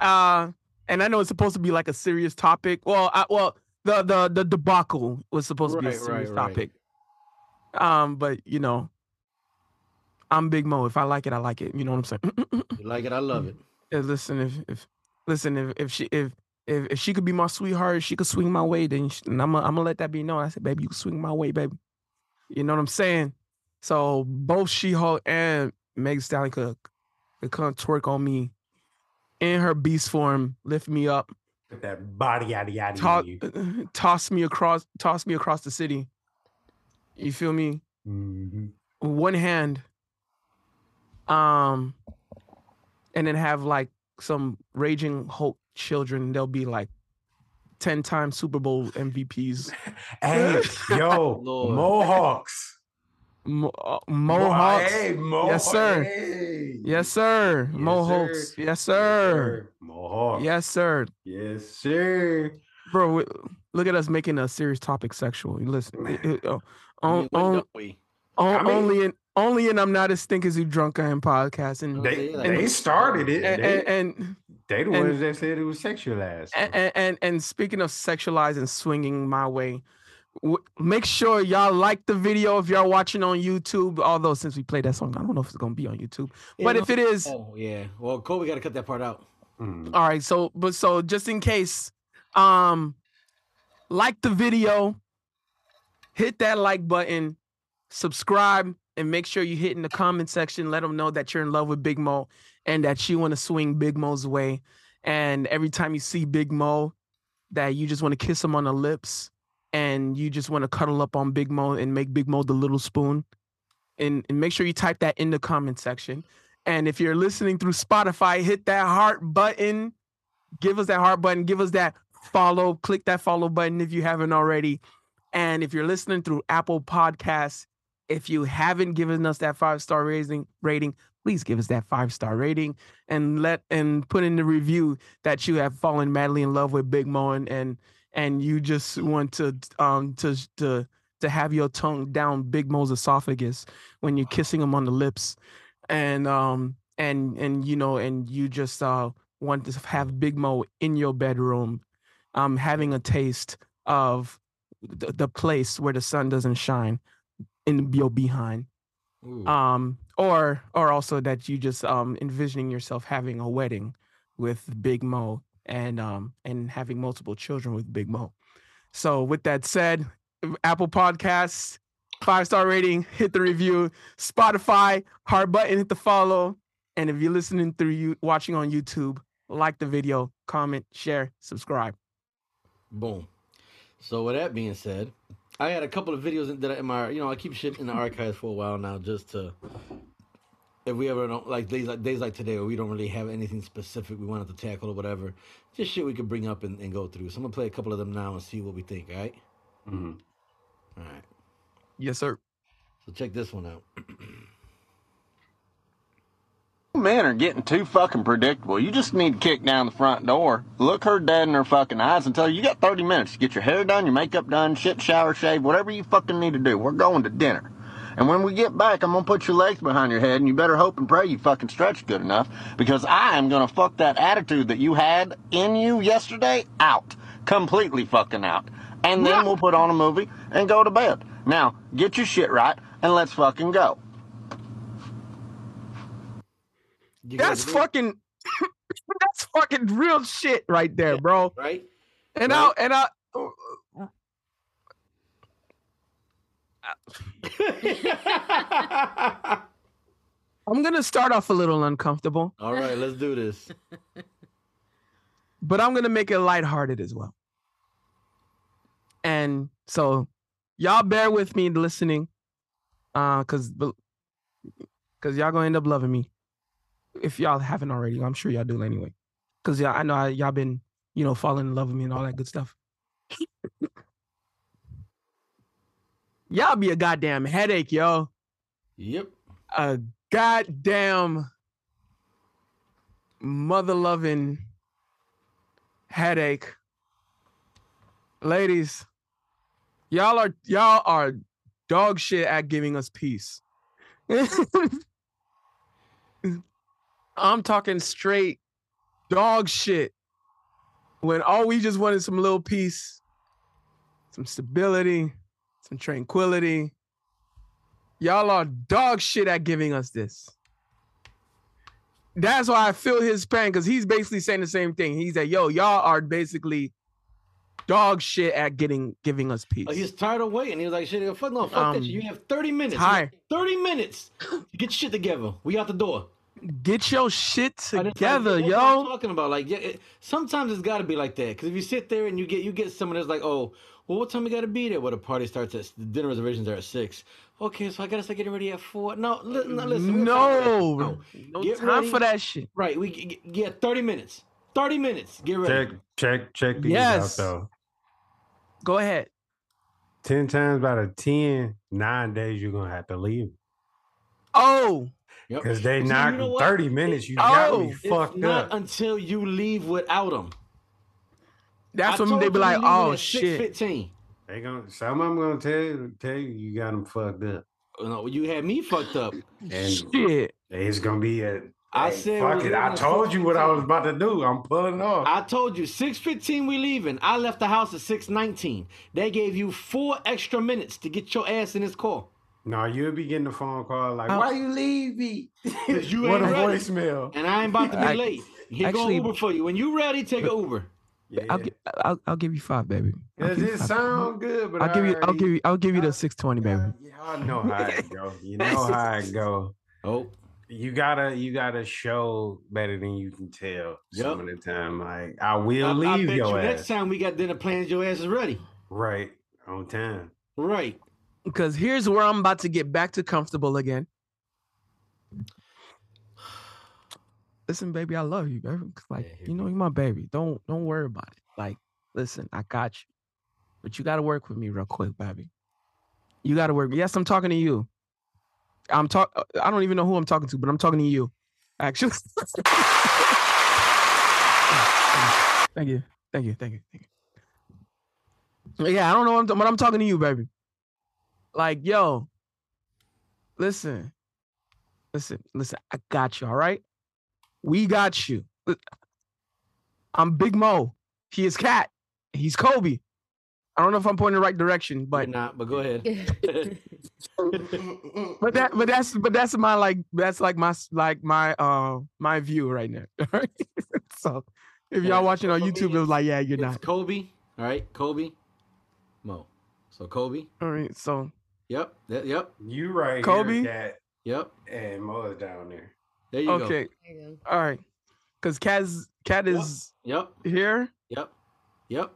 uh and I know it's supposed to be like a serious topic. Well, I, well, the the the debacle was supposed to be a serious right, right. topic. Um, but you know, I'm Big Mo. If I like it, I like it. You know what I'm saying? you like it? I love it. Yeah, listen, if if listen, if if she if if, if she could be my sweetheart, she could swing my way, then she, and I'm gonna I'm gonna let that be known. I said, baby, you can swing my way, baby. You know what I'm saying? So both She Hulk and Meg Thee Stallion could could come twerk on me in her beast form, lift me up, Put that body yada yada. toss you. toss me across toss me across the city. You feel me? Mhm. one hand um and then have like some raging hulk children they'll be like 10 time super bowl mvps Hey, yo, Lord. Mohawks. Mo- uh, mohawks Hey, Mo- Yes, sir. Hey. yes sir Yes, mohawks sir. yes sir Mohawks. yes sir Yes, sir. bro we- look at us making a serious topic sexual listen it- it- uh, I mean, on- don't we? on- I mean- only in only and i'm not as stink as you drunk i am podcast and They, yeah, they started it. and, they, and, and they the and- ones that said it was sexualized. and, and and and speaking of sexualized and swinging my way w- make sure y'all like the video if y'all watching on youtube although since we played that song i don't know if it's gonna be on youtube but Yeah, if it is Oh yeah. Well, Kobe got to cut that part out. Mm. all right so but so just in case um like the video hit that like button subscribe and make sure you hit in the comment section let them know that you're in love with big mo and that you want to swing big mo's way. And every time you see big mo that you just want to kiss him on the lips and you just want to cuddle up on big mo and make big mo the little spoon. And, and make sure you type that in the comment section. And if you're listening through spotify hit that heart button. Give us that heart button. Give us that follow. Click that follow button if you haven't already. And if you're listening through apple podcasts if you haven't given us that five star rating rating please give us that five star rating and let and put in the review that you have fallen madly in love with big mo and and, and you just want to um to to to have your tongue down big mo's esophagus when you're kissing him on the lips. And um and and you know and you just uh want to have big mo in your bedroom um having a taste of the, the place where the sun doesn't shine in your behind. Ooh. um or or also that you just um envisioning yourself having a wedding with big mo and um and having multiple children with big mo. So with that said apple podcasts five star rating hit the review. Spotify heart button hit the follow. And if you're listening through you watching on youtube like the video comment share subscribe. Boom. So with that being said, I had a couple of videos in- that I, in my you know I keep shit in the archives for a while now just to if we ever don't like days like days like today where we don't really have anything specific we wanted to tackle or whatever, just shit we could bring up and, and go through. So I'm gonna play a couple of them now and see what we think. All right. Mhm. All right. yes sir So check this one out. Men are getting too fucking predictable. You just need to kick down the front door, look her dead in her fucking eyes, and tell her you got 30 minutes to get your hair done, your makeup done, shit, shower, shave, whatever you fucking need to do. We're going to dinner. And when we get back, I'm gonna put your legs behind your head, and you better hope and pray you fucking stretch good enough, because I am gonna fuck that attitude that you had in you yesterday out, completely fucking out. And then we'll put on a movie and go to bed. Now, get your shit right, and let's fucking go. You That's fucking that's fucking real shit right there, bro. right. And Right. I and I I'm gonna start off a little uncomfortable, All right, let's do this. but I'm gonna make it lighthearted as well. And so y'all bear with me listening. Uh cause because y'all gonna end up loving me. If y'all haven't already, I'm sure y'all do anyway. Cause y'all, I know I, y'all been, you know, falling in love with me and all that good stuff. y'all be a goddamn headache, yo. Yep. A goddamn mother loving headache. Ladies, y'all are y'all are dog shit at giving us peace. I'm talking straight dog shit. When all we just wanted some little peace, some stability, some tranquility. Y'all are dog shit at giving us this. That's why I feel his pain because he's basically saying the same thing. He's like, yo, y'all are basically dog shit at getting giving us peace. Oh, he's tired of waiting. He was like, "Shit, fuck no, fuck Um, that shit. You have 30 minutes. hi. Thirty minutes. to Get shit together. We out the door." Get your shit I just- like, together, what I'm yo. talking about like, yeah, it, sometimes it's got to be like that. Because if you sit there and you get you get someone that's like, "Oh, well, what time we got to be there?" Well, the party starts at the dinner reservations are at six. Okay, so I gotta start getting ready at four. No, li- no listen. we don't talk about that. No, no Get time ready. for that shit. Right, we g- g- yeah, 30 minutes. 30 minutes. Get ready. Check, check, check these Yes. out though. Go ahead. Ten times out of ten, nine days you're gonna have to leave Oh, Yep. because they But see, knock you know thirty minutes. You Oh, got me oh! It's fucked not up. until you leave without them. that's when they be like, oh shit. 6:15. They gonna some of them gonna tell you, tell you you got them fucked up, No, you had me fucked up. and Shit. it's gonna be a. I hey, said fuck it. I told you what I was about to do. I'm pulling off. I told you 6:15 we leaving. I left the house at 6:19. They gave you four extra minutes to get your ass in this car. No, you'll be getting a phone call like, Oh. "Why you leave me?" 'Cause you what a ain't ready. voicemail. And I ain't about to be I- late. Here actually- go Uber for you. When you ready, take an Uber. Yeah. I'll, gi- I'll I'll give you five, baby. I'll Does give you it five. sound good? But I'll give you I'll give you I'll give you the six twenty, baby. Yeah, I know how it go. You know how it go. Oh, You gotta you gotta show better than you can tell some Yep. of the time. Like I will I, I leave bet your you ass next time we got dinner plans, your ass is ready. right on time. Right. Because here's where I'm about to get back to comfortable again. Listen, baby, I love you, baby. Like, Yeah, you know, you're my baby. Don't don't worry about it. Like, listen, I got you. But you gotta work with me real quick, baby. You gotta work. Yes, I'm talking to you. I'm talk uh, I don't even know who I'm talking to, but I'm talking to you. Actually. thank you. Thank you. Thank you. Thank you. Yeah, I don't know what I'm, but I'm talking to you, baby. Like, yo, listen, listen, listen. I got you. All right, we got you. I'm Big Mo. He is Cat. He's Kobe. I don't know if I'm pointing the right direction, But but not, but go ahead. but that but that's but that's my like that's like my like my uh my view right now. so if y'all watching on YouTube, it was like, yeah, you're it's not. Kobe. All right, Kobe. Mo. So Kobe. All right, so Yep. That, yep. You right Kobe? here, Cat, Yep. and Mo's down there. There you okay, There you go. all right, because Cat's Cat is go. Yep. here. Yep. Yep.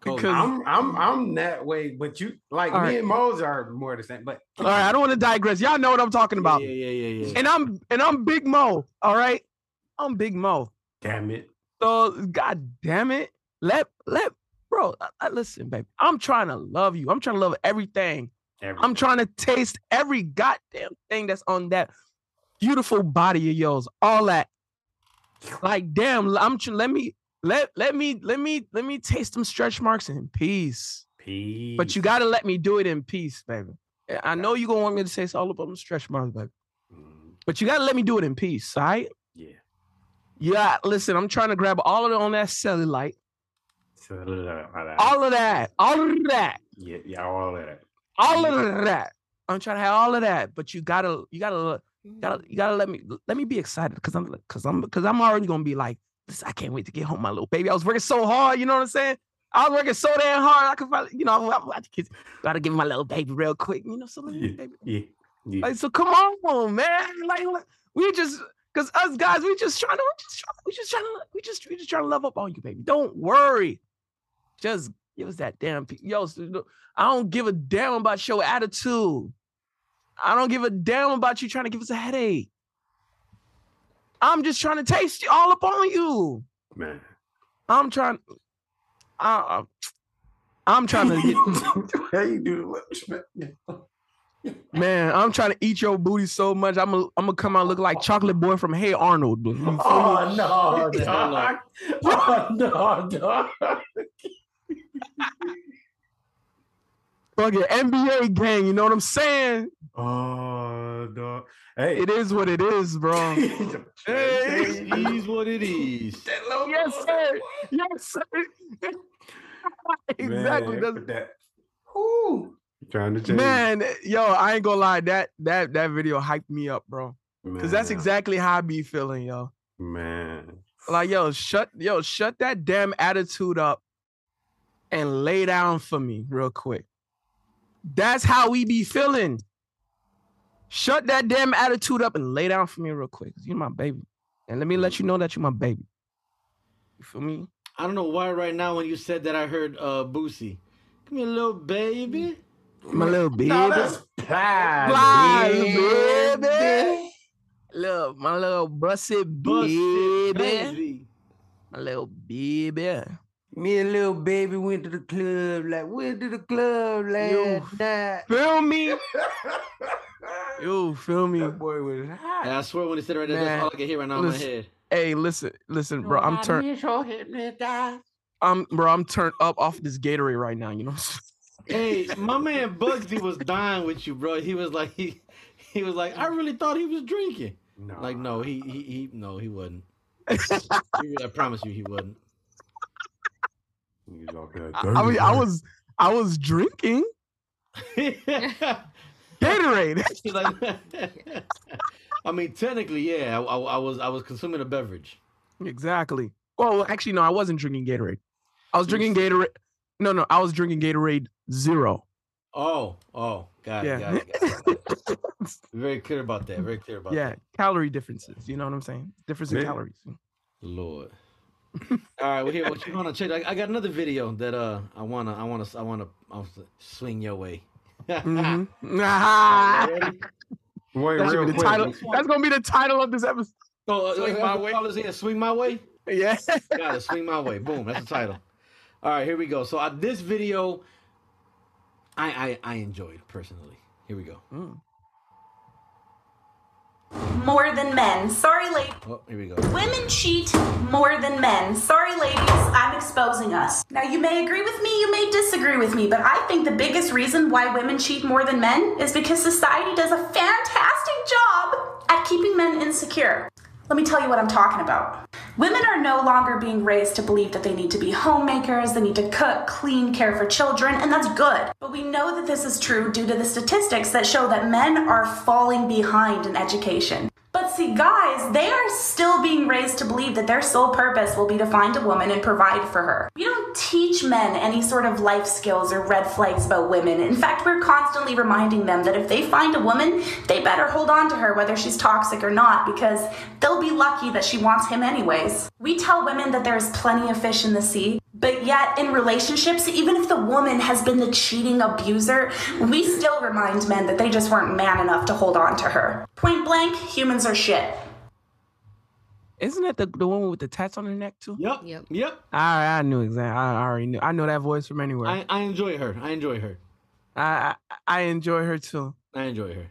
Kobe. Because- I'm I'm I'm that way, but you like All me right. and Mo's are more the same. But All right, I don't want to digress. Y'all know what I'm talking about. Yeah, yeah, yeah, yeah. yeah. And I'm and I'm Big Mo. All right, I'm Big Mo. damn it, So God damn it, let let bro. I, I- listen, baby. I'm trying to love you. I'm trying to love everything. I'm trying to taste every goddamn thing that's on that beautiful body of yours. All that. Like damn, I'm let me let let me let me let me taste them stretch marks in peace. Peace. But you gotta let me do it in peace, baby. I know you gonna want me to say it's all about the stretch marks, baby. Mm, But you gotta let me do it in peace, all right? yeah. Yeah, listen, I'm trying to grab all of it on that cellulite. All of that, all of that, yeah, yeah, all of that. All of that. I'm trying to have all of that, but you gotta, you gotta, you gotta, mm-hmm. you gotta let me let me be excited because I'm because I'm because I'm already gonna be like, this, I can't wait to get home, my little baby. I was working so hard, you know what I'm saying? I was working so damn hard. I could finally, you know, I, I, I gotta give my little baby real quick, you know, so let me, Yeah, baby. yeah, yeah. Like, so come on, man. Like, like, we just because us guys, we just trying to, we just trying, we just trying to, we just, we just trying to love up on you, baby. Don't worry. Just give us that damn, pe- yo. I don't give a damn about your attitude. I don't give a damn about you trying to give us a headache. I'm just trying to taste you all up on you. Man. I'm trying. I, I'm trying to get. How you do the man? Man, I'm trying to eat your booty so much. I'm gonna I'm gonna come out look like Chocolate Boy from Hey Arnold. You feel me? Oh no, dog. Oh no, dog. Fucking NBA gang, you know what I'm saying? Oh dog. Hey, It is what it is, bro. Hey, it is what it is. yes, sir. Yes, sir. exactly. Man, that. Whoo. Trying to change. Man, yo, I ain't gonna lie. That that that video hyped me up, bro. Cause that's exactly how I be feeling, yo. Man. Like, yo, shut yo, shut that damn attitude up and lay down for me real quick. That's how we be feeling. Shut that damn attitude up and lay down for me real quick. You're my baby. And let me let you know that you're my baby. You feel me? I don't know why right now when you said that I heard uh Boosie. Give me a little baby. My little baby. No, that's pie, Fly, baby. baby. Look, my little Busted baby. baby. My little baby. Me and little baby went to the club. Like went to the club last night. Feel me? You feel me? That boy was hot. And I swear when he said it right there, that's all I can hear right now in my head. Hey, listen, listen, bro. I'm turned. I'm bro. I'm turned up off this Gatorade right now. You know. what I'm saying? Hey, my man Bugsy was dying with you, bro. He was like he he was like, I really thought he was drinking. No. Like, no, he he, he no, he wasn't. I promise you he wasn't. He was off there I, I mean, I was, I was drinking Gatorade. I mean, technically, yeah, I, I, I was I was consuming a beverage. exactly. Well, actually, no, I wasn't drinking Gatorade. I was drinking Gatorade. No, no, I was drinking Gatorade Zero. Oh, oh, got it, Yeah. got it, got it. Very clear about that. Very clear about yeah, that. calorie differences. You know what I'm saying? Difference in Man. calories. Lord. All right, well here, what you wanna check? I, I got another video that uh I wanna I wanna I wanna I'll swing your way. Mhm. Wait, That real be the quick. title. That's gonna be the title of this episode. So, uh, Swing my the way. fellas here, swing my way. Yeah. Got it. Swing my way. Boom. That's the title. All right, here we go. So uh, this video, I, I I enjoyed personally. Here we go. Mm. More than men. Sorry, ladies. Oh, here we go. Women cheat more than men. Sorry, ladies, I'm exposing us. Now, you may agree with me, you may disagree with me, but I think the biggest reason why women cheat more than men is because society does a fantastic job at keeping men insecure. Let me tell you what I'm talking about. Women are no longer being raised to believe that they need to be homemakers, they need to cook, clean, care for children, and that's good. But we know that this is true due to the statistics that show that men are falling behind in education. See, guys, they are still being raised to believe that their sole purpose will be to find a woman and provide for her. We don't teach men any sort of life skills or red flags about women. In fact, we're constantly reminding them that if they find a woman, they better hold on to her whether she's toxic or not because they'll be lucky that she wants him anyways. We tell women that there's plenty of fish in the sea, but yet in relationships, even if the woman has been the cheating abuser, we still remind men that they just weren't man enough to hold on to her. Point blank, humans are shit. Isn't that the, the one with the tats on her neck too? Yep. Yep. Yep. I I knew exactly. I already knew. I know that voice from anywhere. I, I enjoy her. I enjoy her. I, I I enjoy her too. I enjoy her.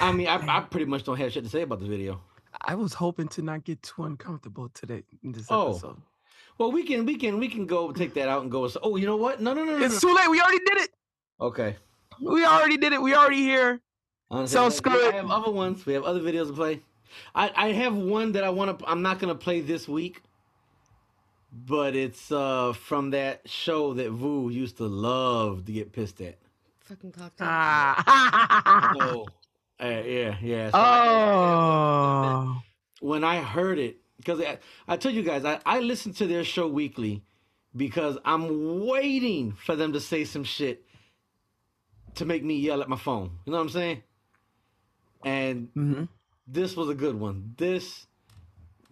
I mean, I, I pretty much don't have shit to say about the video. I was hoping to not get too uncomfortable today in this Oh. episode. Well, we can we can we can go take that out and go. Oh, you know what? No, no, no, no. It's no. too late. We already did it. Okay. we already did it. We already here. Honestly, So we- screw we it. have other ones. We have other videos to play. I, I have one that I want to. I'm not gonna play this week, but it's uh from that show that Vu used to love to get pissed at. Fucking cocktail. Ah. So, uh, yeah, yeah. So I- oh. when I heard it, because I, I told you guys, I, I listen to their show weekly because I'm waiting for them to say some shit to make me yell at my phone. You know what I'm saying? And Mhm. this was a good one. This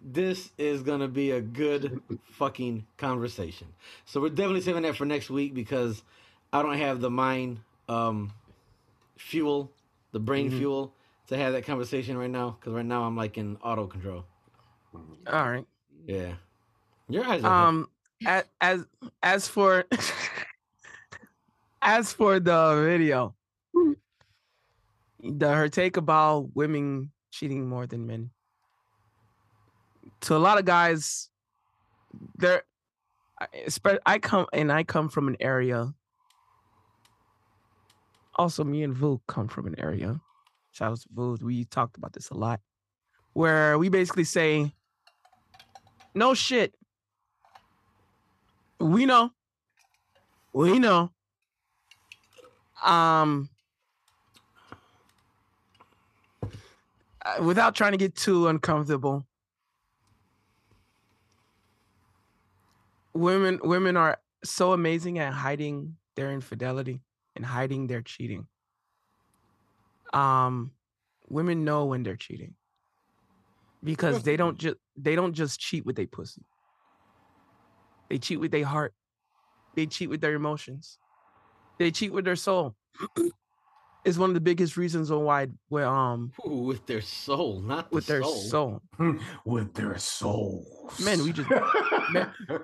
this is gonna be a good fucking conversation. So we're definitely saving that for next week because I don't have the mind um fuel, the brain Mhm. fuel to have that conversation right now. Because right now I'm like in auto control. All right. Yeah. Your eyes are Um, as as as for as for the video, the her take about women cheating more than men. To a lot of guys, there, I- I come and I come from an area. Also, me and Vu come from an area. Shout out to Vu. We talked about this a lot, where we basically say, "No shit, we know. We know. Um uh, without trying to get too uncomfortable. Women women are so amazing at hiding their infidelity and hiding their cheating. Um women know when they're cheating. Because they don't just they don't just cheat with their pussy. They cheat with their heart. They cheat with their emotions. They cheat with their soul. it's one of the biggest reasons on why where um Ooh, with their soul, not the with their soul. soul. with their souls. Man, we just man,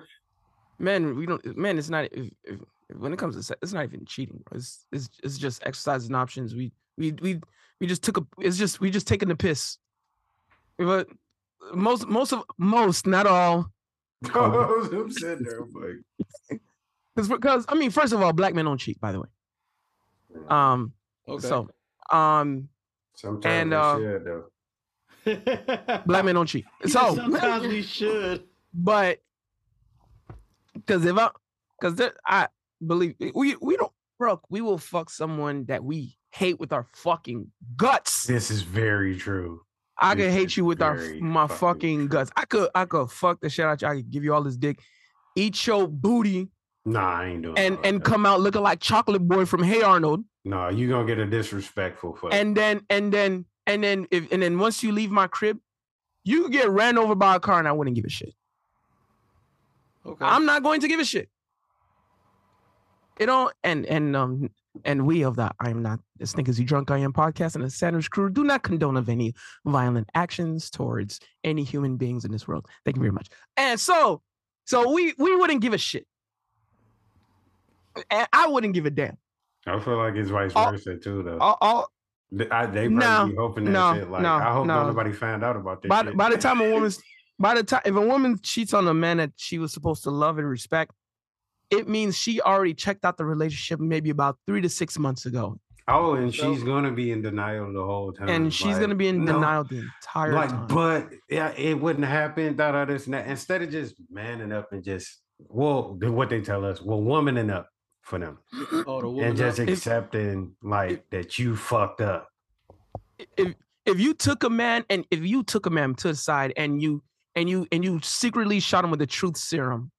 man, we don't man, it's not if, if, when it comes to sex, it's not even cheating, bro. It's it's it's just exercising options. We we we we just took a it's just we just taking the piss. But most most of most, not all, I'm sitting there, I'm like, Because because I mean, first of all, black men don't cheat, by the way. Um. Okay. So, um, sometimes And, uh, should though. black men don't cheat. So sometimes we should. but because if I because I believe we we don't bro, we will fuck someone that we hate with our fucking guts. This is very true. I could hate you with our my fucking fucking guts. I could I could fuck the shit out you. I could give you all this dick, eat your booty, Nah, I ain't doing and and that. come out looking like Chocolate Boy from Hey Arnold. Nah, you gonna get a disrespectful fuck. and then and then and then if and then once you leave my crib, you get ran over by a car and I wouldn't give a shit. Okay. I'm not going to give a shit. You know, and and um and we of the I am not this niggas you drunk I am podcast and the Sanders crew do not condone of any violent actions towards any human beings in this world. Thank you very much. And so so we we wouldn't give a shit. And I wouldn't give a damn. I feel like it's vice all- versa too, though. All, all, I, they probably No, be hoping that no, shit. Like, no, I hope no. nobody found out about this. by, shit. by the time a woman's by the time if a woman cheats on a man that she was supposed to love and respect it means she already checked out the relationship maybe about three to six months ago oh, and So- she's gonna be in denial the whole time. and she's like, gonna be in no, denial the entire Like, time but yeah, it wouldn't happen. Da da this and that. Instead of just manning up and just well, what they tell us, well, womaning up for them, Oh, the and just up. accepting like that you fucked up. if if you took a man and if you took a man to the side and you and you and you secretly shot him with the truth serum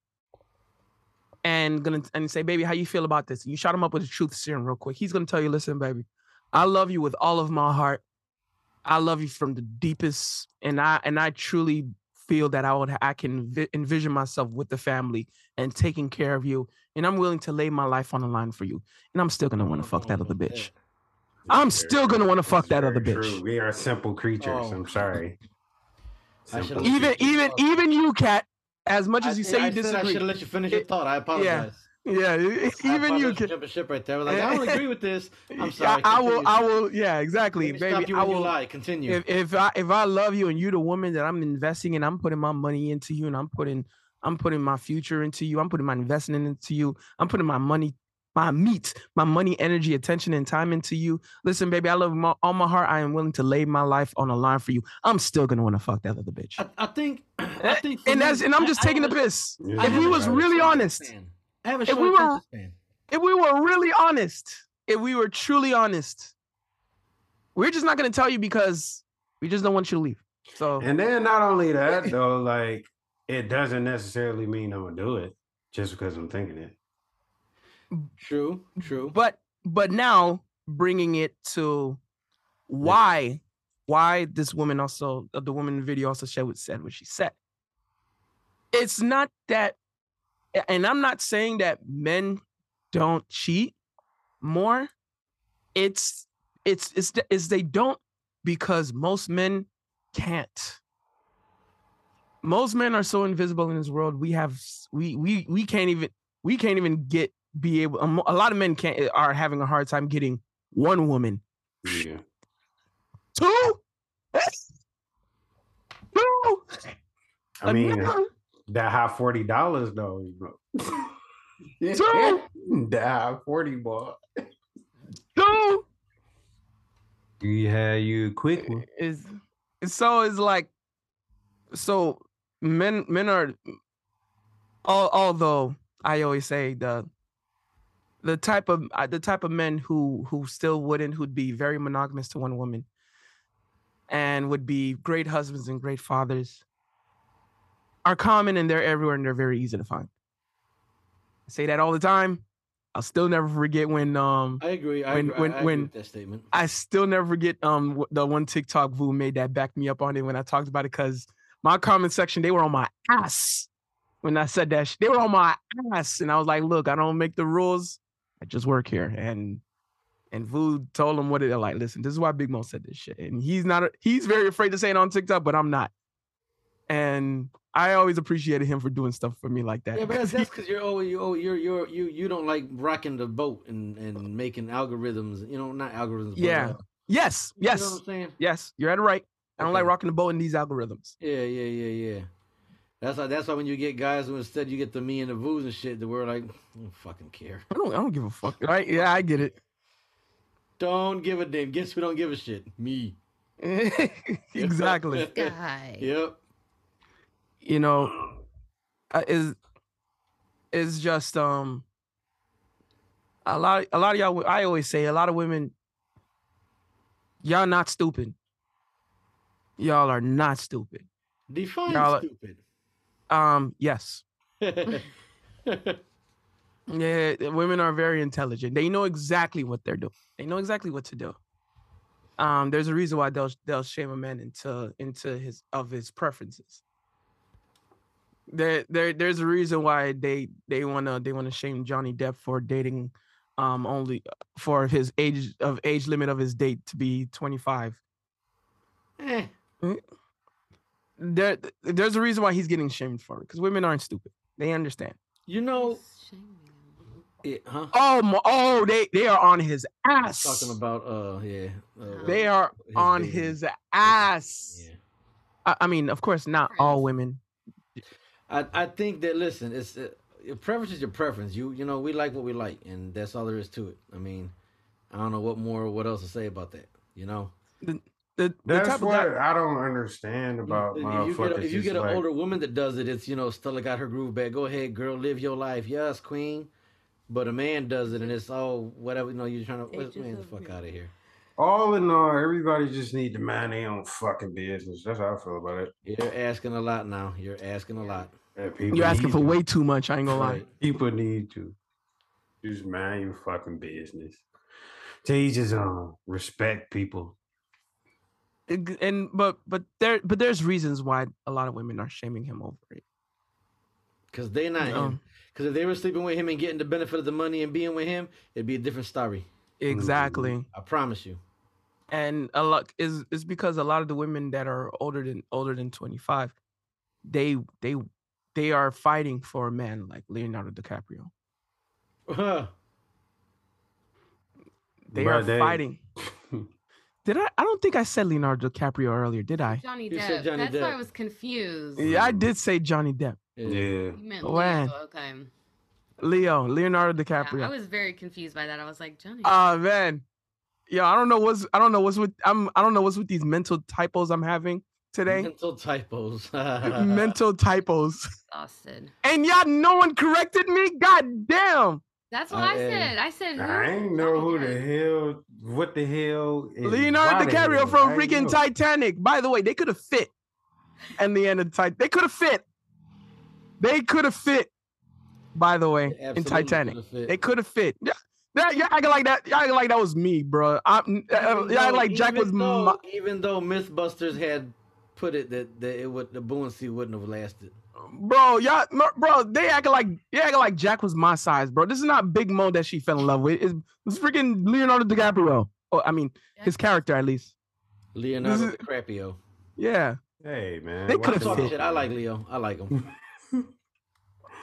and gonna and say baby how you feel about this you shot him up with the truth serum real quick he's gonna tell you listen baby i love you with all of my heart i love you from the deepest and i and i truly feel that i would i can vi- envision myself with the family and taking care of you and i'm willing to lay my life on the line for you and i'm still gonna want to fuck that other bitch I'm still gonna wanna fuck that other bitch. true. We are simple creatures. Oh. I'm sorry. Simple even even even you cat as much I, as you I say you said I should have disagree let you finish your thought. I apologize. yeah I even you can jump a ship right there. I like, I don't agree with this. I'm sorry. I, I will i will yeah exactly baby stop you i will lie. Continue. if, if i if i love you and you're the woman that i'm investing in i'm putting my money into you and i'm putting i'm putting my future into you i'm putting my investment into you i'm putting my money my meat, my money, energy, attention, and time into you. Listen, baby, I love my, all my heart. I am willing to lay my life on a line for you. I'm still gonna want to fuck that other bitch. I, I think. I think. and me, that's and I'm just I taking the piss. Yeah, If we was really honest, span. I have a if we were- span. if we were really honest, if we were truly honest, we're just not gonna tell you because we just don't want you to leave. So And then not only that though, like it doesn't necessarily mean I'm gonna do it just because I'm thinking it. True. True. but but now bringing it to why why this woman also uh, the woman in the video also said what said what she said it's not that and i'm not saying that men don't cheat more it's it's it's it's they don't because most men can't most men are so invisible in this world we have we we we can't even we can't even get be able um, a lot of men can't are having a hard time getting one woman Yeah. two two I mean that high forty dollars though, you know. Two. that high forty boy. two You had you quick is so it's like so men men are al- although i always say the the type of uh, the type of men who who still wouldn't who'd be very monogamous to one woman and would be great husbands and great fathers are common and they're everywhere and they're very easy to find I say that all the time i'll still never forget when um I agree. I When- agree. when- I, agree when- with that statement. I still never forget um the one TikTok Vu made that backed me up on it when I talked about it because my comment section they were on my ass when I said that. sh- They were on my ass, and I was like, "Look, I don't make the rules. I just work here." And and Vu told him what it. Like, "Listen, this is why Big Mo said this shit." And he's not. a- He's very afraid to say it on TikTok, but I'm not. And I always appreciated him for doing stuff for me like that. Yeah, but that's because that's because you're oh you oh you're you're you you don't like rocking the boat and and making algorithms. You know, not algorithms. But, Yeah. uh, yes, You know yes, what I'm saying? yes. You're at it right. I don't like rocking the boat in these algorithms. Yeah, yeah, yeah, yeah. That's why. That's why when you get guys who instead you get the me and the Voos and shit, that we're like, I don't fucking care. I don't. I don't give a fuck. Right? Yeah, I get it. Don't give a damn. Guess we don't give a shit. Me. exactly. Guy. Yep. You know, uh, is is just um a lot. A lot of y'all. I always say a lot of women. Y'all not stupid. Y'all are not stupid. Define Y'all stupid. Um. Yes. Yeah. Women are very intelligent. They know exactly what they're doing. They know exactly what to do. Um. There's a reason why they'll they'll shame a man into into his of his preferences. there there there's a reason why they they want to they want to shame Johnny Depp for dating um only for his age of age limit of his date to be 25 Eh. There there's a reason why he's getting shamed for it because women aren't stupid they understand You know, it, huh? oh my, oh they they are on his ass Talking about uh yeah. Uh, they are his on dating. his ass Yeah. I, I mean of course not all women I, I think that listen, it's uh, your preference is your preference. You you know we like what we like, and that's all there is to it. I mean, I don't know what more what else to say about that. You know, the the That's type of what guy- I don't understand about if you motherfuckers. get a, if you get an like- older woman that does it, it's you know Stella got her groove back. Go ahead, girl, live your life. Yes, queen. But a man does it, and it's all whatever. You know, you're trying to Ages man the fuck out of here. all in all, everybody just need to mind their own fucking business. That's how I feel about it. You're asking a lot now. You're asking a lot. Yeah, you're asking for to. way too much i ain't gonna lie People need to just mind your fucking business. To each his own. Respect people. It- and but but there but there's reasons why a lot of women are shaming him over it. Cause they not him. Um, Cause if they were sleeping with him and getting the benefit of the money and being with him, it'd be a different story. exactly. I promise you. And a lot is is because a lot of the women that are older than older than 25, they they they are fighting for a man like Leonardo DiCaprio. They are they- fighting. Did I? I don't think I said Leonardo DiCaprio earlier, did I? Johnny You Depp. said Johnny That's why I was confused. Yeah, I did say Johnny Depp. Yeah. You meant When? Leo, okay. Leo, Leonardo Yeah, DiCaprio. I was very confused by that. I was like, Johnny. Oh man, yo, I don't know what's I don't know what's with I'm I don't know what's with these mental typos I'm having today. Mental typos. mental typos, exhausted. and y'all, no one corrected me. God damn, That's what I- I said. I said. who? I ain't know who the hell, what the hell. is Leonardo why DiCaprio from freaking. Titanic. By the way, they could have fit. And the end of the Titan, they could have fit. They could have fit. By the way, in Titanic, coulda they could have fit. Yeah, that y'all acting like that. Y'all acting like that was me, bro. I'm, uh, y'all Even acting though- like Jack was even though, my, even though MythBusters had put it that, that it would the buoyancy wouldn't have lasted. Bro. Y'all, bro. They acting like they acting like Jack was my size, bro. This is not Big Mo that she fell in love with. It's, it's freaking Leonardo DiCaprio. Oh, I mean, his character at least. Leonardo is- DiCaprio. Yeah. Hey man, They coulda it Talk shit. I like Leo. I like him.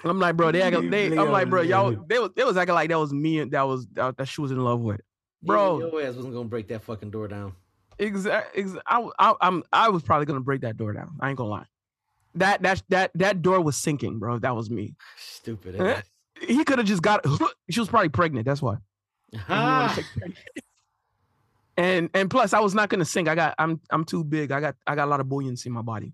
I'm like, bro, they acting, they. I'm like, bro, y'all, they was, they was acting like that was me that was that, that she was in love with, Even bro. your ass wasn't gonna break that fucking door down. Exactly. Ex- I, I, I'm. I was probably gonna break that door down. I ain't gonna lie. That that that that door was sinking, bro. That was me. Stupid ass. He could have just got. She was probably pregnant. That's why. He didn't wanna Ah. And and plus, I was not gonna sink. I got. I'm I'm too big. I got I got a lot of buoyancy in my body.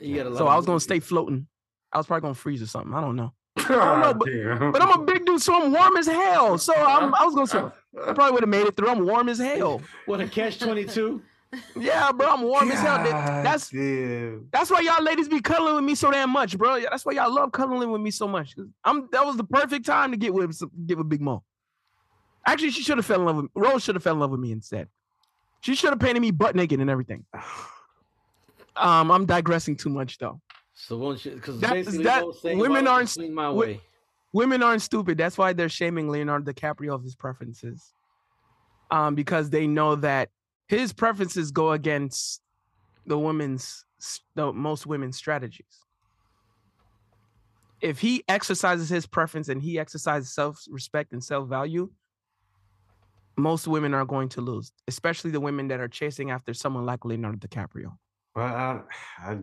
you got So I was gonna stay floating. I was probably gonna freeze or something. I don't know. God but- damn. But I'm a big dude, so I'm warm as hell. So I'm, I was gonna say I probably would have made it through. I'm warm as hell. What a catch twenty two. Yeah, bro, I'm warm as hell. That's damn. that's why y'all ladies be cuddling with me so damn much, bro. That's why y'all love cuddling with me so much. I'm that was the perfect time to get with some- get with Big Mo. Actually, she should have fell in love with Rose. Should have fell in love with me instead. She should have painted me butt naked and everything. Um, I'm digressing too much though. So won't you? Because That- basically, that- saying, women "Why don't you aren't- my wi- way. women aren't stupid. That's why they're shaming Leonardo DiCaprio of his preferences. Um, because they know that his preferences go against the women's the most women's strategies. If he exercises his preference and he exercises self-respect and self-value, most women are going to lose, especially the women that are chasing after someone like Leonardo DiCaprio. Well, I, I,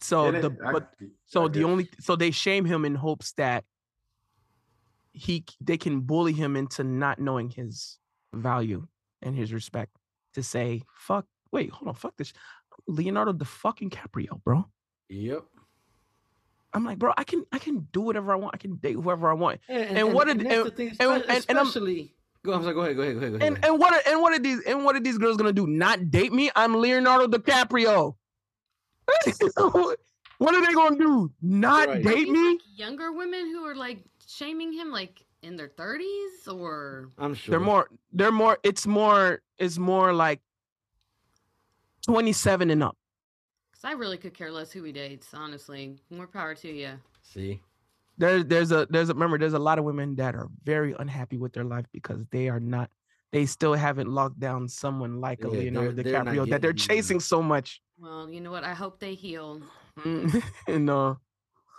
So the I- but so the only so they shame him in hopes that he they can bully him into not knowing his value and his respect to say fuck wait hold on fuck this Leonardo the fucking Caprio bro Yep. I'm like bro I can I can do whatever I want I can date whoever I want And, And what did- that's and- the thing, and- espe- and- and I'm- especially. Go, I'm sorry. Go ahead. Go ahead. Go ahead. Go ahead. and and what are, and what are these and what are these girls gonna do not date me I'm Leonardo DiCaprio what are they gonna do not Right. date me Younger women who are like shaming him, like in their thirties, or I'm sure. They're more. They're more. It's more. It's more like twenty-seven and up. because I really could care less who he dates. Honestly, more power to you. See. There's there's a there's a remember there's a lot of women that are very unhappy with their life because they are not. They still haven't locked down someone like a Yeah, Leonardo they're- they're DiCaprio that they're getting- chasing so much. Well, you know what? I hope they heal. and uh,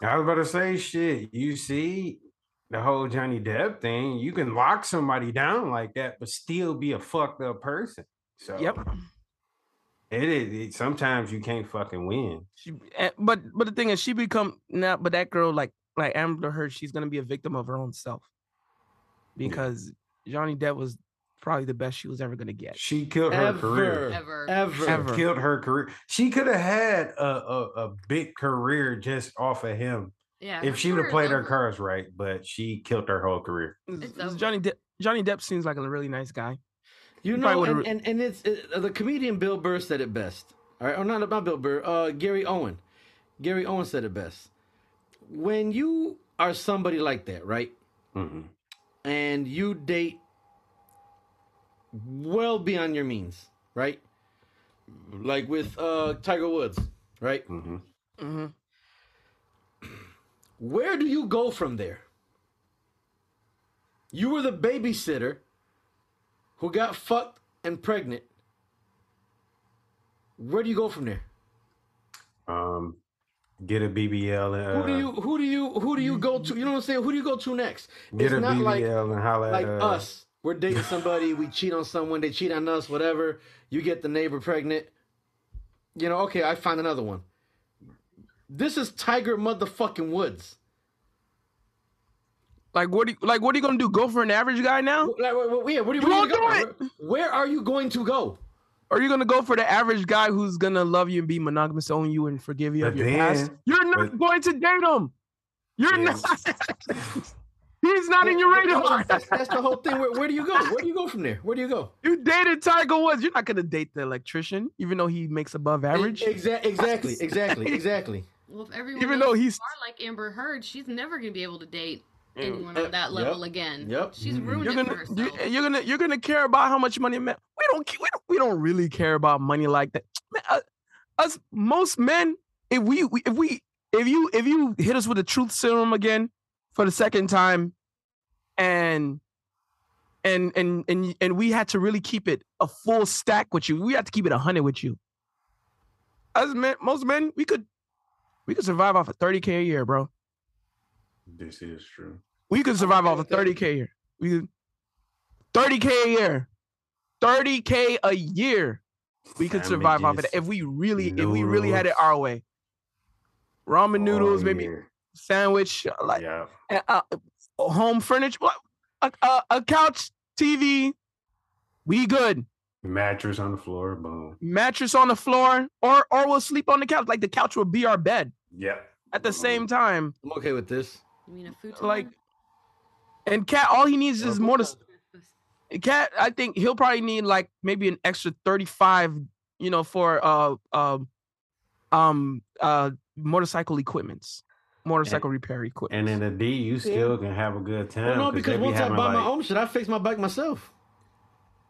I was about to say shit. You see the whole Johnny Depp thing. You can lock somebody down like that, but still be a fucked up person. So yep. it is. It, sometimes you can't fucking win. She, eh, but but the thing is, she become now. But that girl, like like Amber Heard, she's gonna be a victim of her own self because Johnny Depp was probably the best she was ever gonna get. She killed her career. Ever. Ever. Ever. Killed her career. She could have had a, a a big career just off of him Yeah. if her she would have played her cards right. But she killed her whole career. Johnny Depp. Johnny Depp seems like a really nice guy. You You probably know, and, and, and it's it, the comedian Bill Burr said it best. All right, or not about Bill Burr. Uh, Gary Owen. Gary Owen said it best. When you are somebody like that, right, hmm and you date well beyond your means, right? Like with uh, Tiger Woods, right? hmm Mm-hmm. Where do you go from there? You were the babysitter who got fucked and pregnant. Where do you go from there? Um, get a BBL and Who do uh, you who do you who do you go to? You know what I'm saying? Who do you go to next? get it's a not BBL like and holla at like uh, us. We're dating somebody, we cheat on someone, they cheat on us, whatever. You get the neighbor pregnant. You know, okay, I find another one. This is Tiger motherfucking Woods. Like what? Do you, like what are you gonna do? Go for an average guy now? Like, where, where, where, You where, won't you do go? Where, where are you going to go? Are you gonna go for the average guy who's gonna love you and be monogamous, own you, and forgive you But of your past? You're not but- going to date him. You're Yeah. not. He's not in your radar. That's, that's the whole thing. Where, where do you go? Where do you go from there? Where do you go? You dated Tiger Woods. You're not gonna date the electrician, even though he makes above average. Exa- exactly, exactly, exactly. Well, if everyone Even though he's- far like Amber Heard, she's never gonna be able to date anyone Uh, on that yep, level again. yep. She's ruined You're gonna, for herself. you, you're gonna, you're gonna care about how much money. Man, we don't, we don't, we don't really care about money like that. Man, uh, us, most men, if we, we, if we, if you, if you hit us with a truth serum again for the second time, and and and and and we had to really keep it a full stack with you. We had to keep it a hundred with you. As men, most men, we could, we could survive off of thirty k a year, bro. This is true. We could survive off of 30k a year. We could 30k a year. 30k a year. We could survive off of that if we really, if we really had it our way. Ramen noodles, All maybe sandwich, like Yeah. uh, uh, home furniture, a, a, a couch, TV. We good. Mattress on the floor. Boom. Mattress on the floor, or or we'll sleep on the couch. Like the couch will be our bed Yep. at the same time. I'm okay with this. You mean a futon? Like, and cat, all he needs is more to Cat, I think he'll probably need like maybe an extra 35, you know, for uh um um uh motorcycle equipments, motorcycle repair equipment. And in the D, you still can have a good time. Well, no, 'cause because once I having, buy my own shit, I fix my bike myself.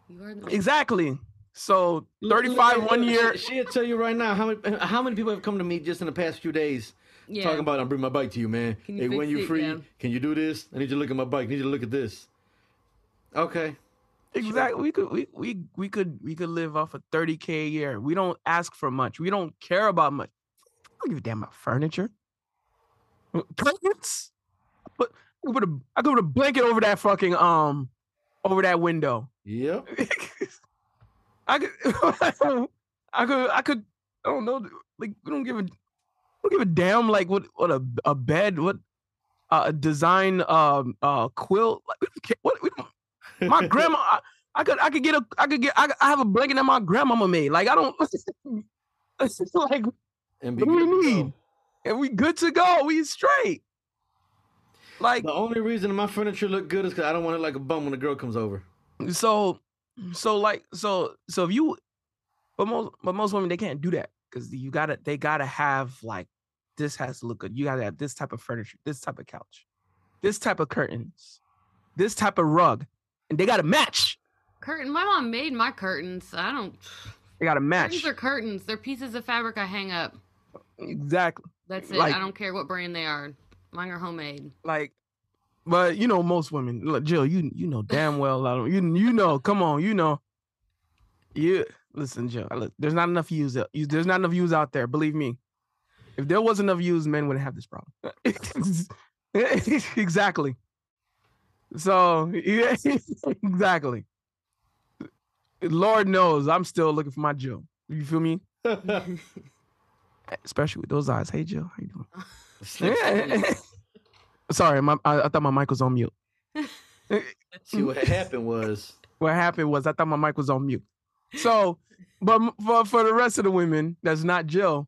You are the Exactly. So 35 look, one year. she- She'll tell you right now how many how many people have come to me just in the past few days Yeah. talking about I'm bringing my bike to you, man. You hey, when fix you it? free, Yeah. can you do this? I need you to look at my bike. I need you to look at this. Okay. Exactly. We could we we we could we could live off of 30k a year. We don't ask for much. We don't care about much. I don't give a damn about furniture. Curtains. But I could put a I could put a blanket over that fucking um over that window. Yep. I could I could I could I don't know like we don't give a we don't give a damn like what what a a bed what uh, a design um uh quilt like we don't care, what we don't, my grandma I, I could I could get a I could get I, I have a blanket that my grandmama made like I don't it's just like And what do we need? And we good to go we straight. Like The only reason my furniture look good is because I don't want it like a bum when a girl comes over. so Mm. so like so so if you but most but most women they can't do that because you gotta they gotta have like this has to look good you gotta have this type of furniture this type of couch this type of curtains this type of rug and they gotta match curtain. My mom made my curtains. I don't. they gotta match Curtains are curtains. They're pieces of fabric I hang up. exactly That's it. Like- I don't care what brand they are. Mine are homemade. like but you know most women look jill you you know damn well I don't, you you know come on you know. You listen jill look, there's not enough views uh, there's not enough views out there believe me. If there wasn't enough views men wouldn't have this problem. Exactly. So yeah exactly. Lord knows i'm still looking for my jill. You feel me? Especially with those eyes. Hey jill how you doing Sorry, my, I, I thought my mic was on mute. See what happened was What happened was I thought my mic was on mute. So, but for, for the rest of the women, that's not Jill.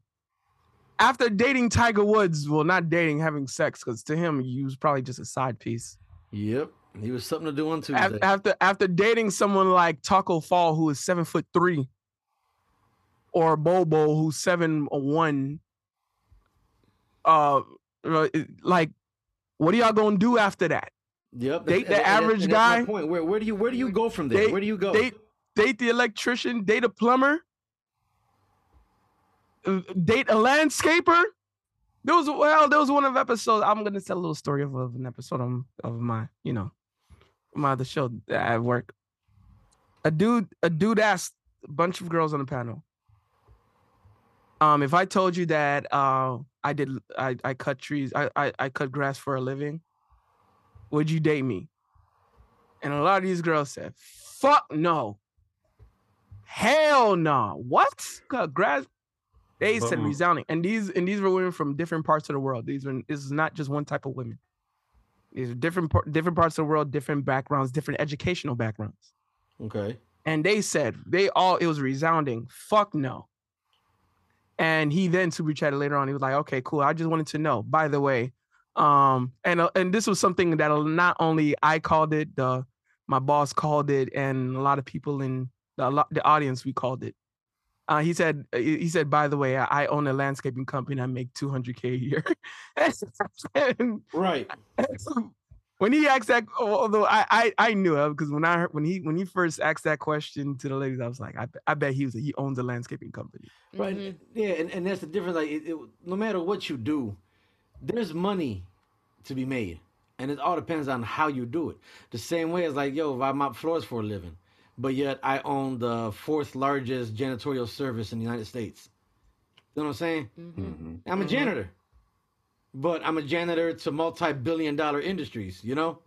After dating Tiger Woods, well, not dating, having sex, because to him, you was probably just a side piece. Yep. He was something to do on Tuesday. After after dating someone like Tacko Fall, who is seven foot three, or Bobo, who's seven one, uh, uh, like, what are y'all gonna do after that? Yep. Date the average guy? Point. Where where do you where do you go from there? Date- where do you go? Date date the electrician, date a plumber, date a landscaper. There was well, there was one of episodes. I'm gonna tell a little story of, of an episode of, of my, you know, my other show at work. A dude, a dude asked a bunch of girls on the panel. Um, if I told you that uh I did I, I cut trees, I, I I cut grass for a living, would you date me? And a lot of these girls said, fuck no. Hell no. What? Grass? They said resounding. And these and these were women from different parts of the world. These were this is not just one type of women. These are different different parts of the world, different backgrounds, different educational backgrounds. Okay. And they said they all it was resounding. Fuck no. And he then super chatted later on. He was like, "Okay, cool. I just wanted to know. By the way, um, and uh, and this was something that not only I called it, the my boss called it, and a lot of people in the the audience we called it. Uh, he said he he said, by the way, I I own a landscaping company. I make 200k a year. And Right. When he asked that, although I I, I knew it because when I heard when he when he first asked that question to the ladies, I was like, I, bet- I bet he was he owns a landscaping company. Right. Mhm. Yeah, and, and that's the difference. Like, it, it, no matter what you do, there's money to be made, and it all depends on how you do it. The same way as like, yo, if I mop floors for a living, but yet I own the fourth largest janitorial service in the United States. You know what I'm saying? Mhm. I'm a Mhm. janitor, but I'm a janitor to multi-billion-dollar industries. You know?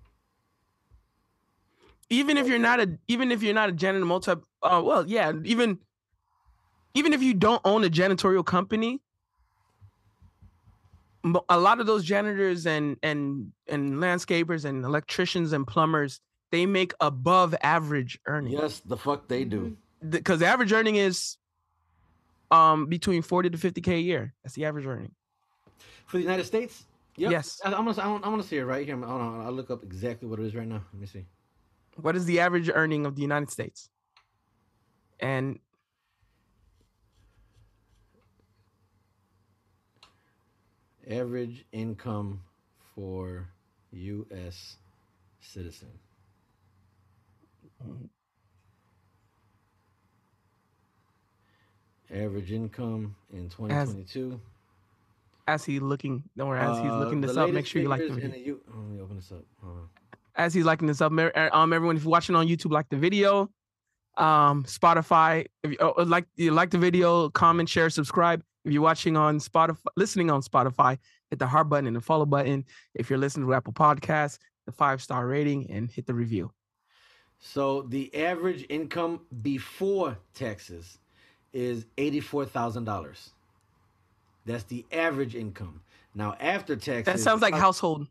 Even if you're not a even if you're not a janitor multi uh well yeah even even if you don't own a janitorial company a lot of those janitors and and and landscapers and electricians and plumbers they make above average earnings Yes, the fuck they Mm-hmm. do. because the average earning is um between 40 to 50k a year that's the average earning For the United States? Yep. Yes. I, I'm gonna I'm, I'm gonna see it right here. Hold on, I'll look up exactly what it is right now. Let me see. what is the average earning of the united states and Average income for U.S. citizen. Average income in 2022. as he looking or as he's Uh, looking the this up make sure you like the video the U- oh, let me open this up. Hold on. as he's liking this up uh, um everyone if you're watching on youtube like the video um spotify if you oh, like you like the video comment share subscribe if you're watching on spotify listening on spotify hit the heart button and the follow button if you're listening to apple Podcasts, the five star rating and hit the review So the average income before taxes is eighty-four thousand dollars. That's the average income. Now after taxes, that sounds like uh, household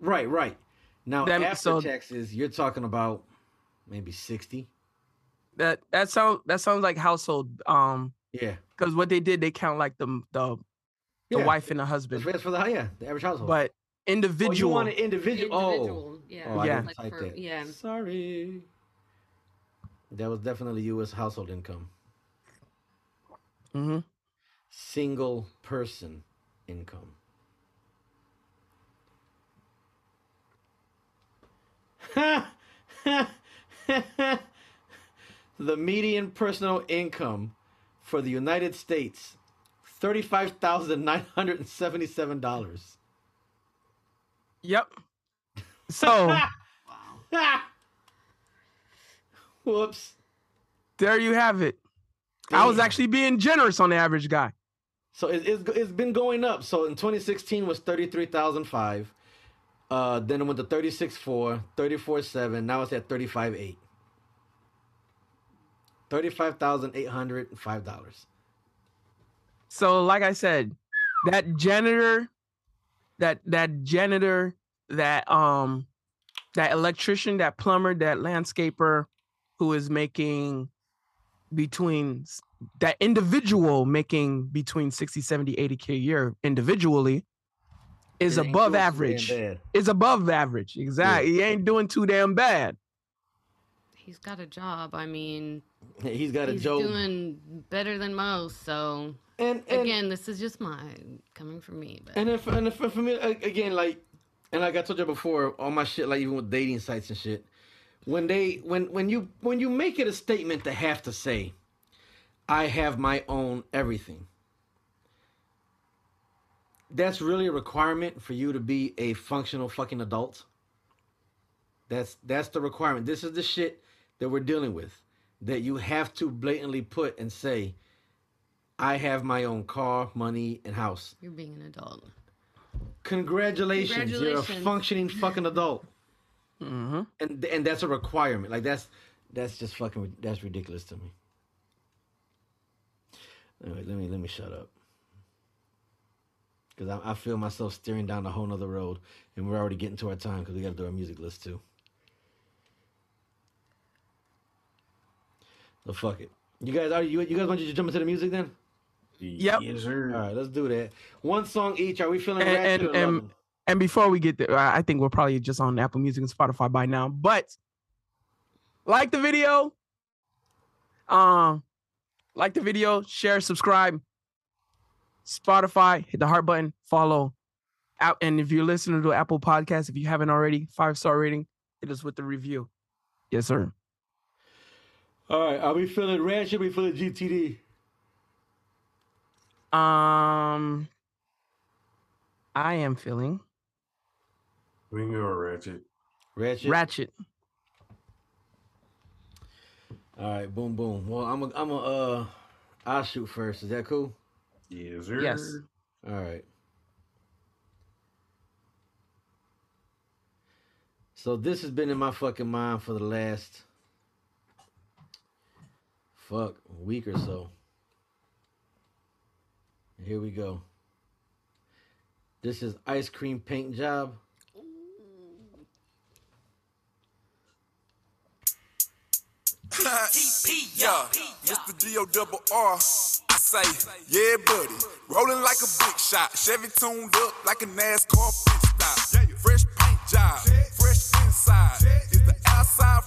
Right, right. Now That- after so- taxes, you're talking about maybe sixty. that that sounds that sounds like household um Yeah, because what they did they count like the the, the Yeah. wife and the husband that's for the yeah the average household. but oh, you want an individual? Oh, Individual, yeah. oh, I Yeah. Like type for- that. yeah. sorry. That was definitely U.S. household income. hmm Single person income. the median personal income for the United States, thirty-five thousand nine hundred and seventy-seven dollars. yep so Whoops. there you have it I was actually being generous on the average guy. So it, it's it's been going up. So in 2016 was 33,005. Uh, then it went to 36.4, 34.7. Now it's at 35.8. $35,805. So, like I said, that janitor, that that janitor, that um, that electrician, that plumber, that landscaper, who is making between that individual making between 60 70 80k a year individually is It above doing too damn average is above average exactly he ain't doing too damn bad He's got a job. I mean, He's got a he's job. doing better than most. So and, and again, this is just my coming from me. But And then for, and then for, for me again, like, and like I told you before, all my shit, like even with dating sites and shit, when they when when you when you make it a statement to have to say, I have my own everything. That's really a requirement for you to be a functional fucking adult. That's that's the requirement. This is the shit that we're dealing with. That you have to blatantly put and say, I have my own car, money, and house. you're being an adult. Congratulations, you're a functioning fucking adult, hmm and and that's a requirement. Like that's that's just fucking that's ridiculous to me. Anyway, let me let me shut up. because I, I feel myself steering down a whole nother road, and we're already getting to our time because we got to do our music list too. So fuck it. You guys are you you guys want to just jump into the music then? Yep. Yes, sir. All right, let's do that. One song each. Are we feeling And ratchet and, or and, and before we get there, I I think we're probably just on Apple Music and Spotify by now. But like the video, um, like the video, share, subscribe. Spotify, hit the heart button, follow. Out, and if you're listening to Apple Podcast, if you haven't already, five star rating, hit us with the review. Yes, sir. All right, are we feeling ratchet? Or we feeling GTD? Um, I am feeling We can go ratchet. Ratchet. ratchet. All right, boom, boom. Well, I'm a, I'm a, uh, I'll shoot first. Is that cool? Yes, sir. Yes. All right. So this has been in my fucking mind for the last fuck week or so. Here we go. This is ice cream paint job. Yeah, Mr. D-O double R. I say, yeah, buddy. Rolling like a big shot. Chevy tuned up like a NASCAR pit stop. Fresh paint job, fresh inside. Is the outside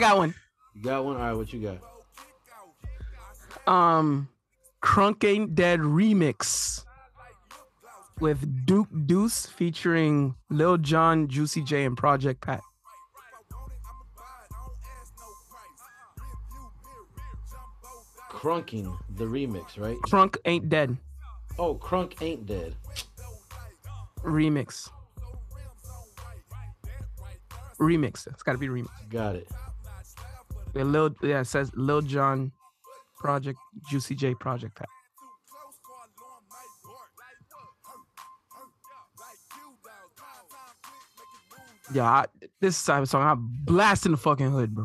I got one. You got one? All right, what you got? um Crunk Ain't Dead remix with Duke Deuce featuring Lil Jon, Juicy J, and Project Pat. Crunking the remix, right? Crunk Ain't Dead Oh, Crunk ain't dead. remix. Remix. It's got to be remix. Got it. Yeah, Lil, yeah, it says Lil Jon, Project Juicy J, Project Pat. Yeah, I, this type of song, I'm blasting the fucking hood, bro.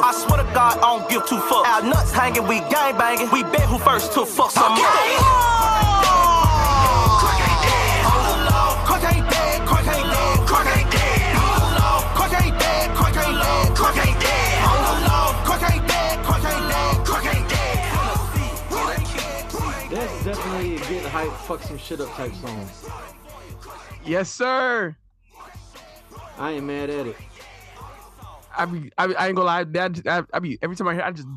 tough. I swear to God, I don't give two fucks. Our nuts hanging, we gang banging. We bet who first to fuck some okay. That's definitely a get hype, fuck some shit up type song. Yes, sir. I ain't mad at it. I be, I, be- I ain't gonna lie. That I, I be every time I hear, I just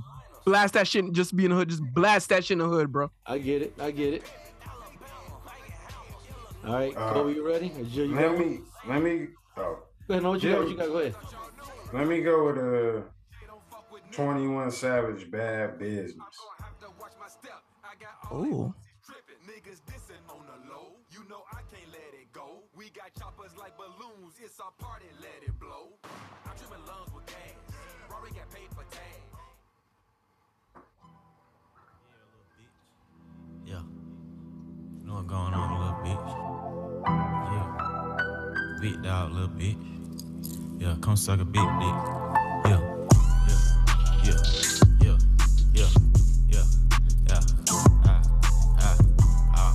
blast that shit. and Just be in the hood. Just blast that shit in the hood, bro. I get it. I get it. All right, Uh, Kobe, you ready? Or Jill, you Let got me, let me, oh. Go ahead, no, what you got? What you got? Go ahead. Let me go with uh, 21 Savage Bad Business. Oh. You what going on, little bitch? Yeah. Big dog, little bitch. Yeah, come suck a big dick. Yeah. Ah. Ah. Ah.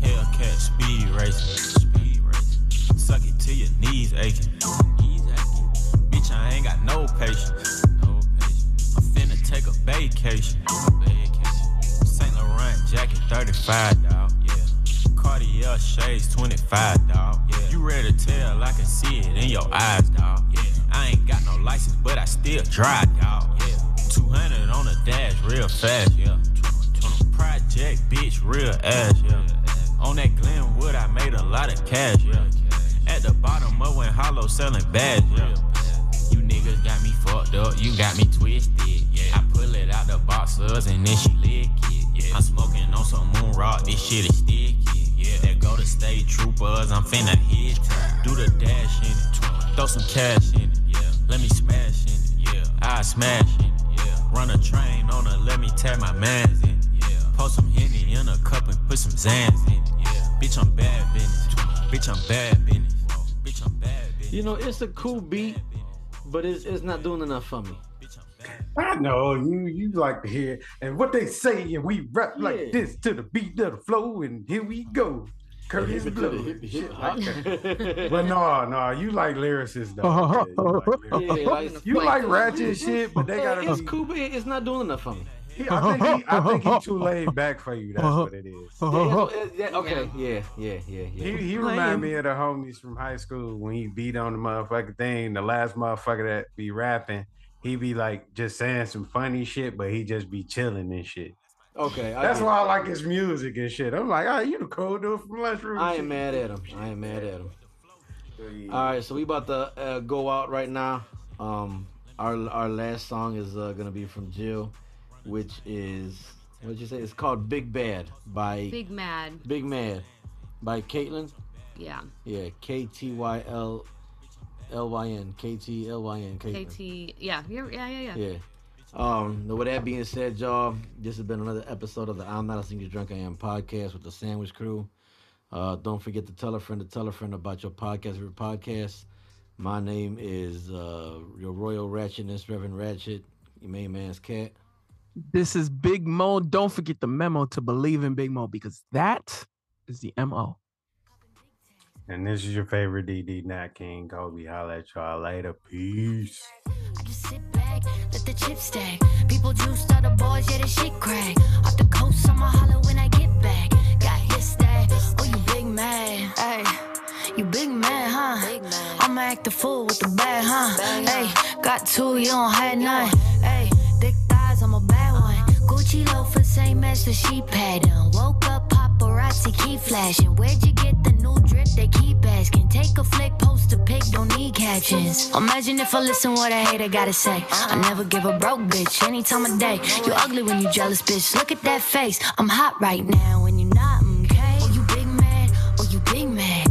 Hellcat speed racing. Suck it till your. Knees aching. Bitch, I ain't got no patience. Vacation. Saint Laurent jacket 35, dog. Yeah. Cartier shades 25, dog. Yeah. You ready to tell? I can see it in your eyes, dog. Yeah. I ain't got no license, but I still drive, dog. Yeah. 200 on the dash, real fast, yeah. Project, bitch, real ass, yeah. On that Glenwood, I made a lot of cash, yeah. At the bottom of when Hollow selling bags, yeah. You niggas got me fucked up, you got me twisted, yeah. I pull it out the boxers and then she lick it, yeah. I'm smoking on some moon rock, this shit is sticky, yeah. That go to state troopers, I'm finna hit. Do the dash in it, throw some cash in it, yeah. Let me smash in it, yeah. I smash in it, yeah. Run a train on her, let me tag my mans in it, yeah. Pour some Henny in a cup and put some Xans in it, yeah. Bitch, I'm bad business, bitch, I'm bad business, bitch, I'm bad business. You know, it's a cool beat, but it's it's not doing enough for me. I know you you like to hear and what they say, and we rap Yeah. like this to the beat of the flow, and here we go. Curtis hip it to the Blow. hip- hip Shit hop. like that. but no, no, you like lyricists though. Yeah, you like, Yeah, like, you like ratchet shit, but they gotta it's be. cool, but it's not doing enough for me. He- I think he, I think he too laid back for you. That's what it is. Yeah, yeah, okay, yeah, yeah, yeah, yeah. He, he remind me of the homies from high school when he beat on the motherfucking thing. The last motherfucker that be rapping, he be like just saying some funny shit, but he just be chilling and shit. Okay, I That's why I like his music and shit. I'm like, oh, you the cold dude from Lunchroom. I shit. ain't mad at him. I ain't mad at him. All right, so we about to uh, go out right now. Um, our our last song is uh, gonna be from Jill, which is what'd you say? It's called Big Bad by Big Mad. Big Mad by Caitlyn. Yeah. Yeah, K T Y L L Y N K T L Y N Caitlyn. KT. Yeah. Yeah. Yeah. Yeah. Yeah. Um, with that being said, y'all, this has been another episode of the I'm Not a Single Drunk I Am podcast with the Sandwich Crew. Uh, don't forget to tell a friend to tell a friend about your podcast, your podcast. My name is uh, your Royal Ratchetness, Reverend Ratchet, your main man's cat. This is Big Mo. Don't forget the memo to believe in Big Mo because that is the MO. And this is your favorite DD Nat King. Kobe. Holla at y'all later. Peace. Let the chips stack. People juiced all the boys, yeah, the shit crack. Off the coast, I'ma holler when I get back. Got his that. Oh, you big man. Hey, you big man, huh? I'ma act a fool with the bad, huh? Hey, got two, you don't have none. Hey, Gucci loafer, same as the sheep pattern. Woke up, paparazzi keep flashing. Where'd you get the new drip? They keep asking. Take a flick, post a pic, don't need captions. Imagine if I listen what a hater gotta say. I never give a broke bitch any time of day. You ugly when you jealous, bitch. Look at that face. I'm hot right now, and you're not okay. Oh, you big man, oh, you big man.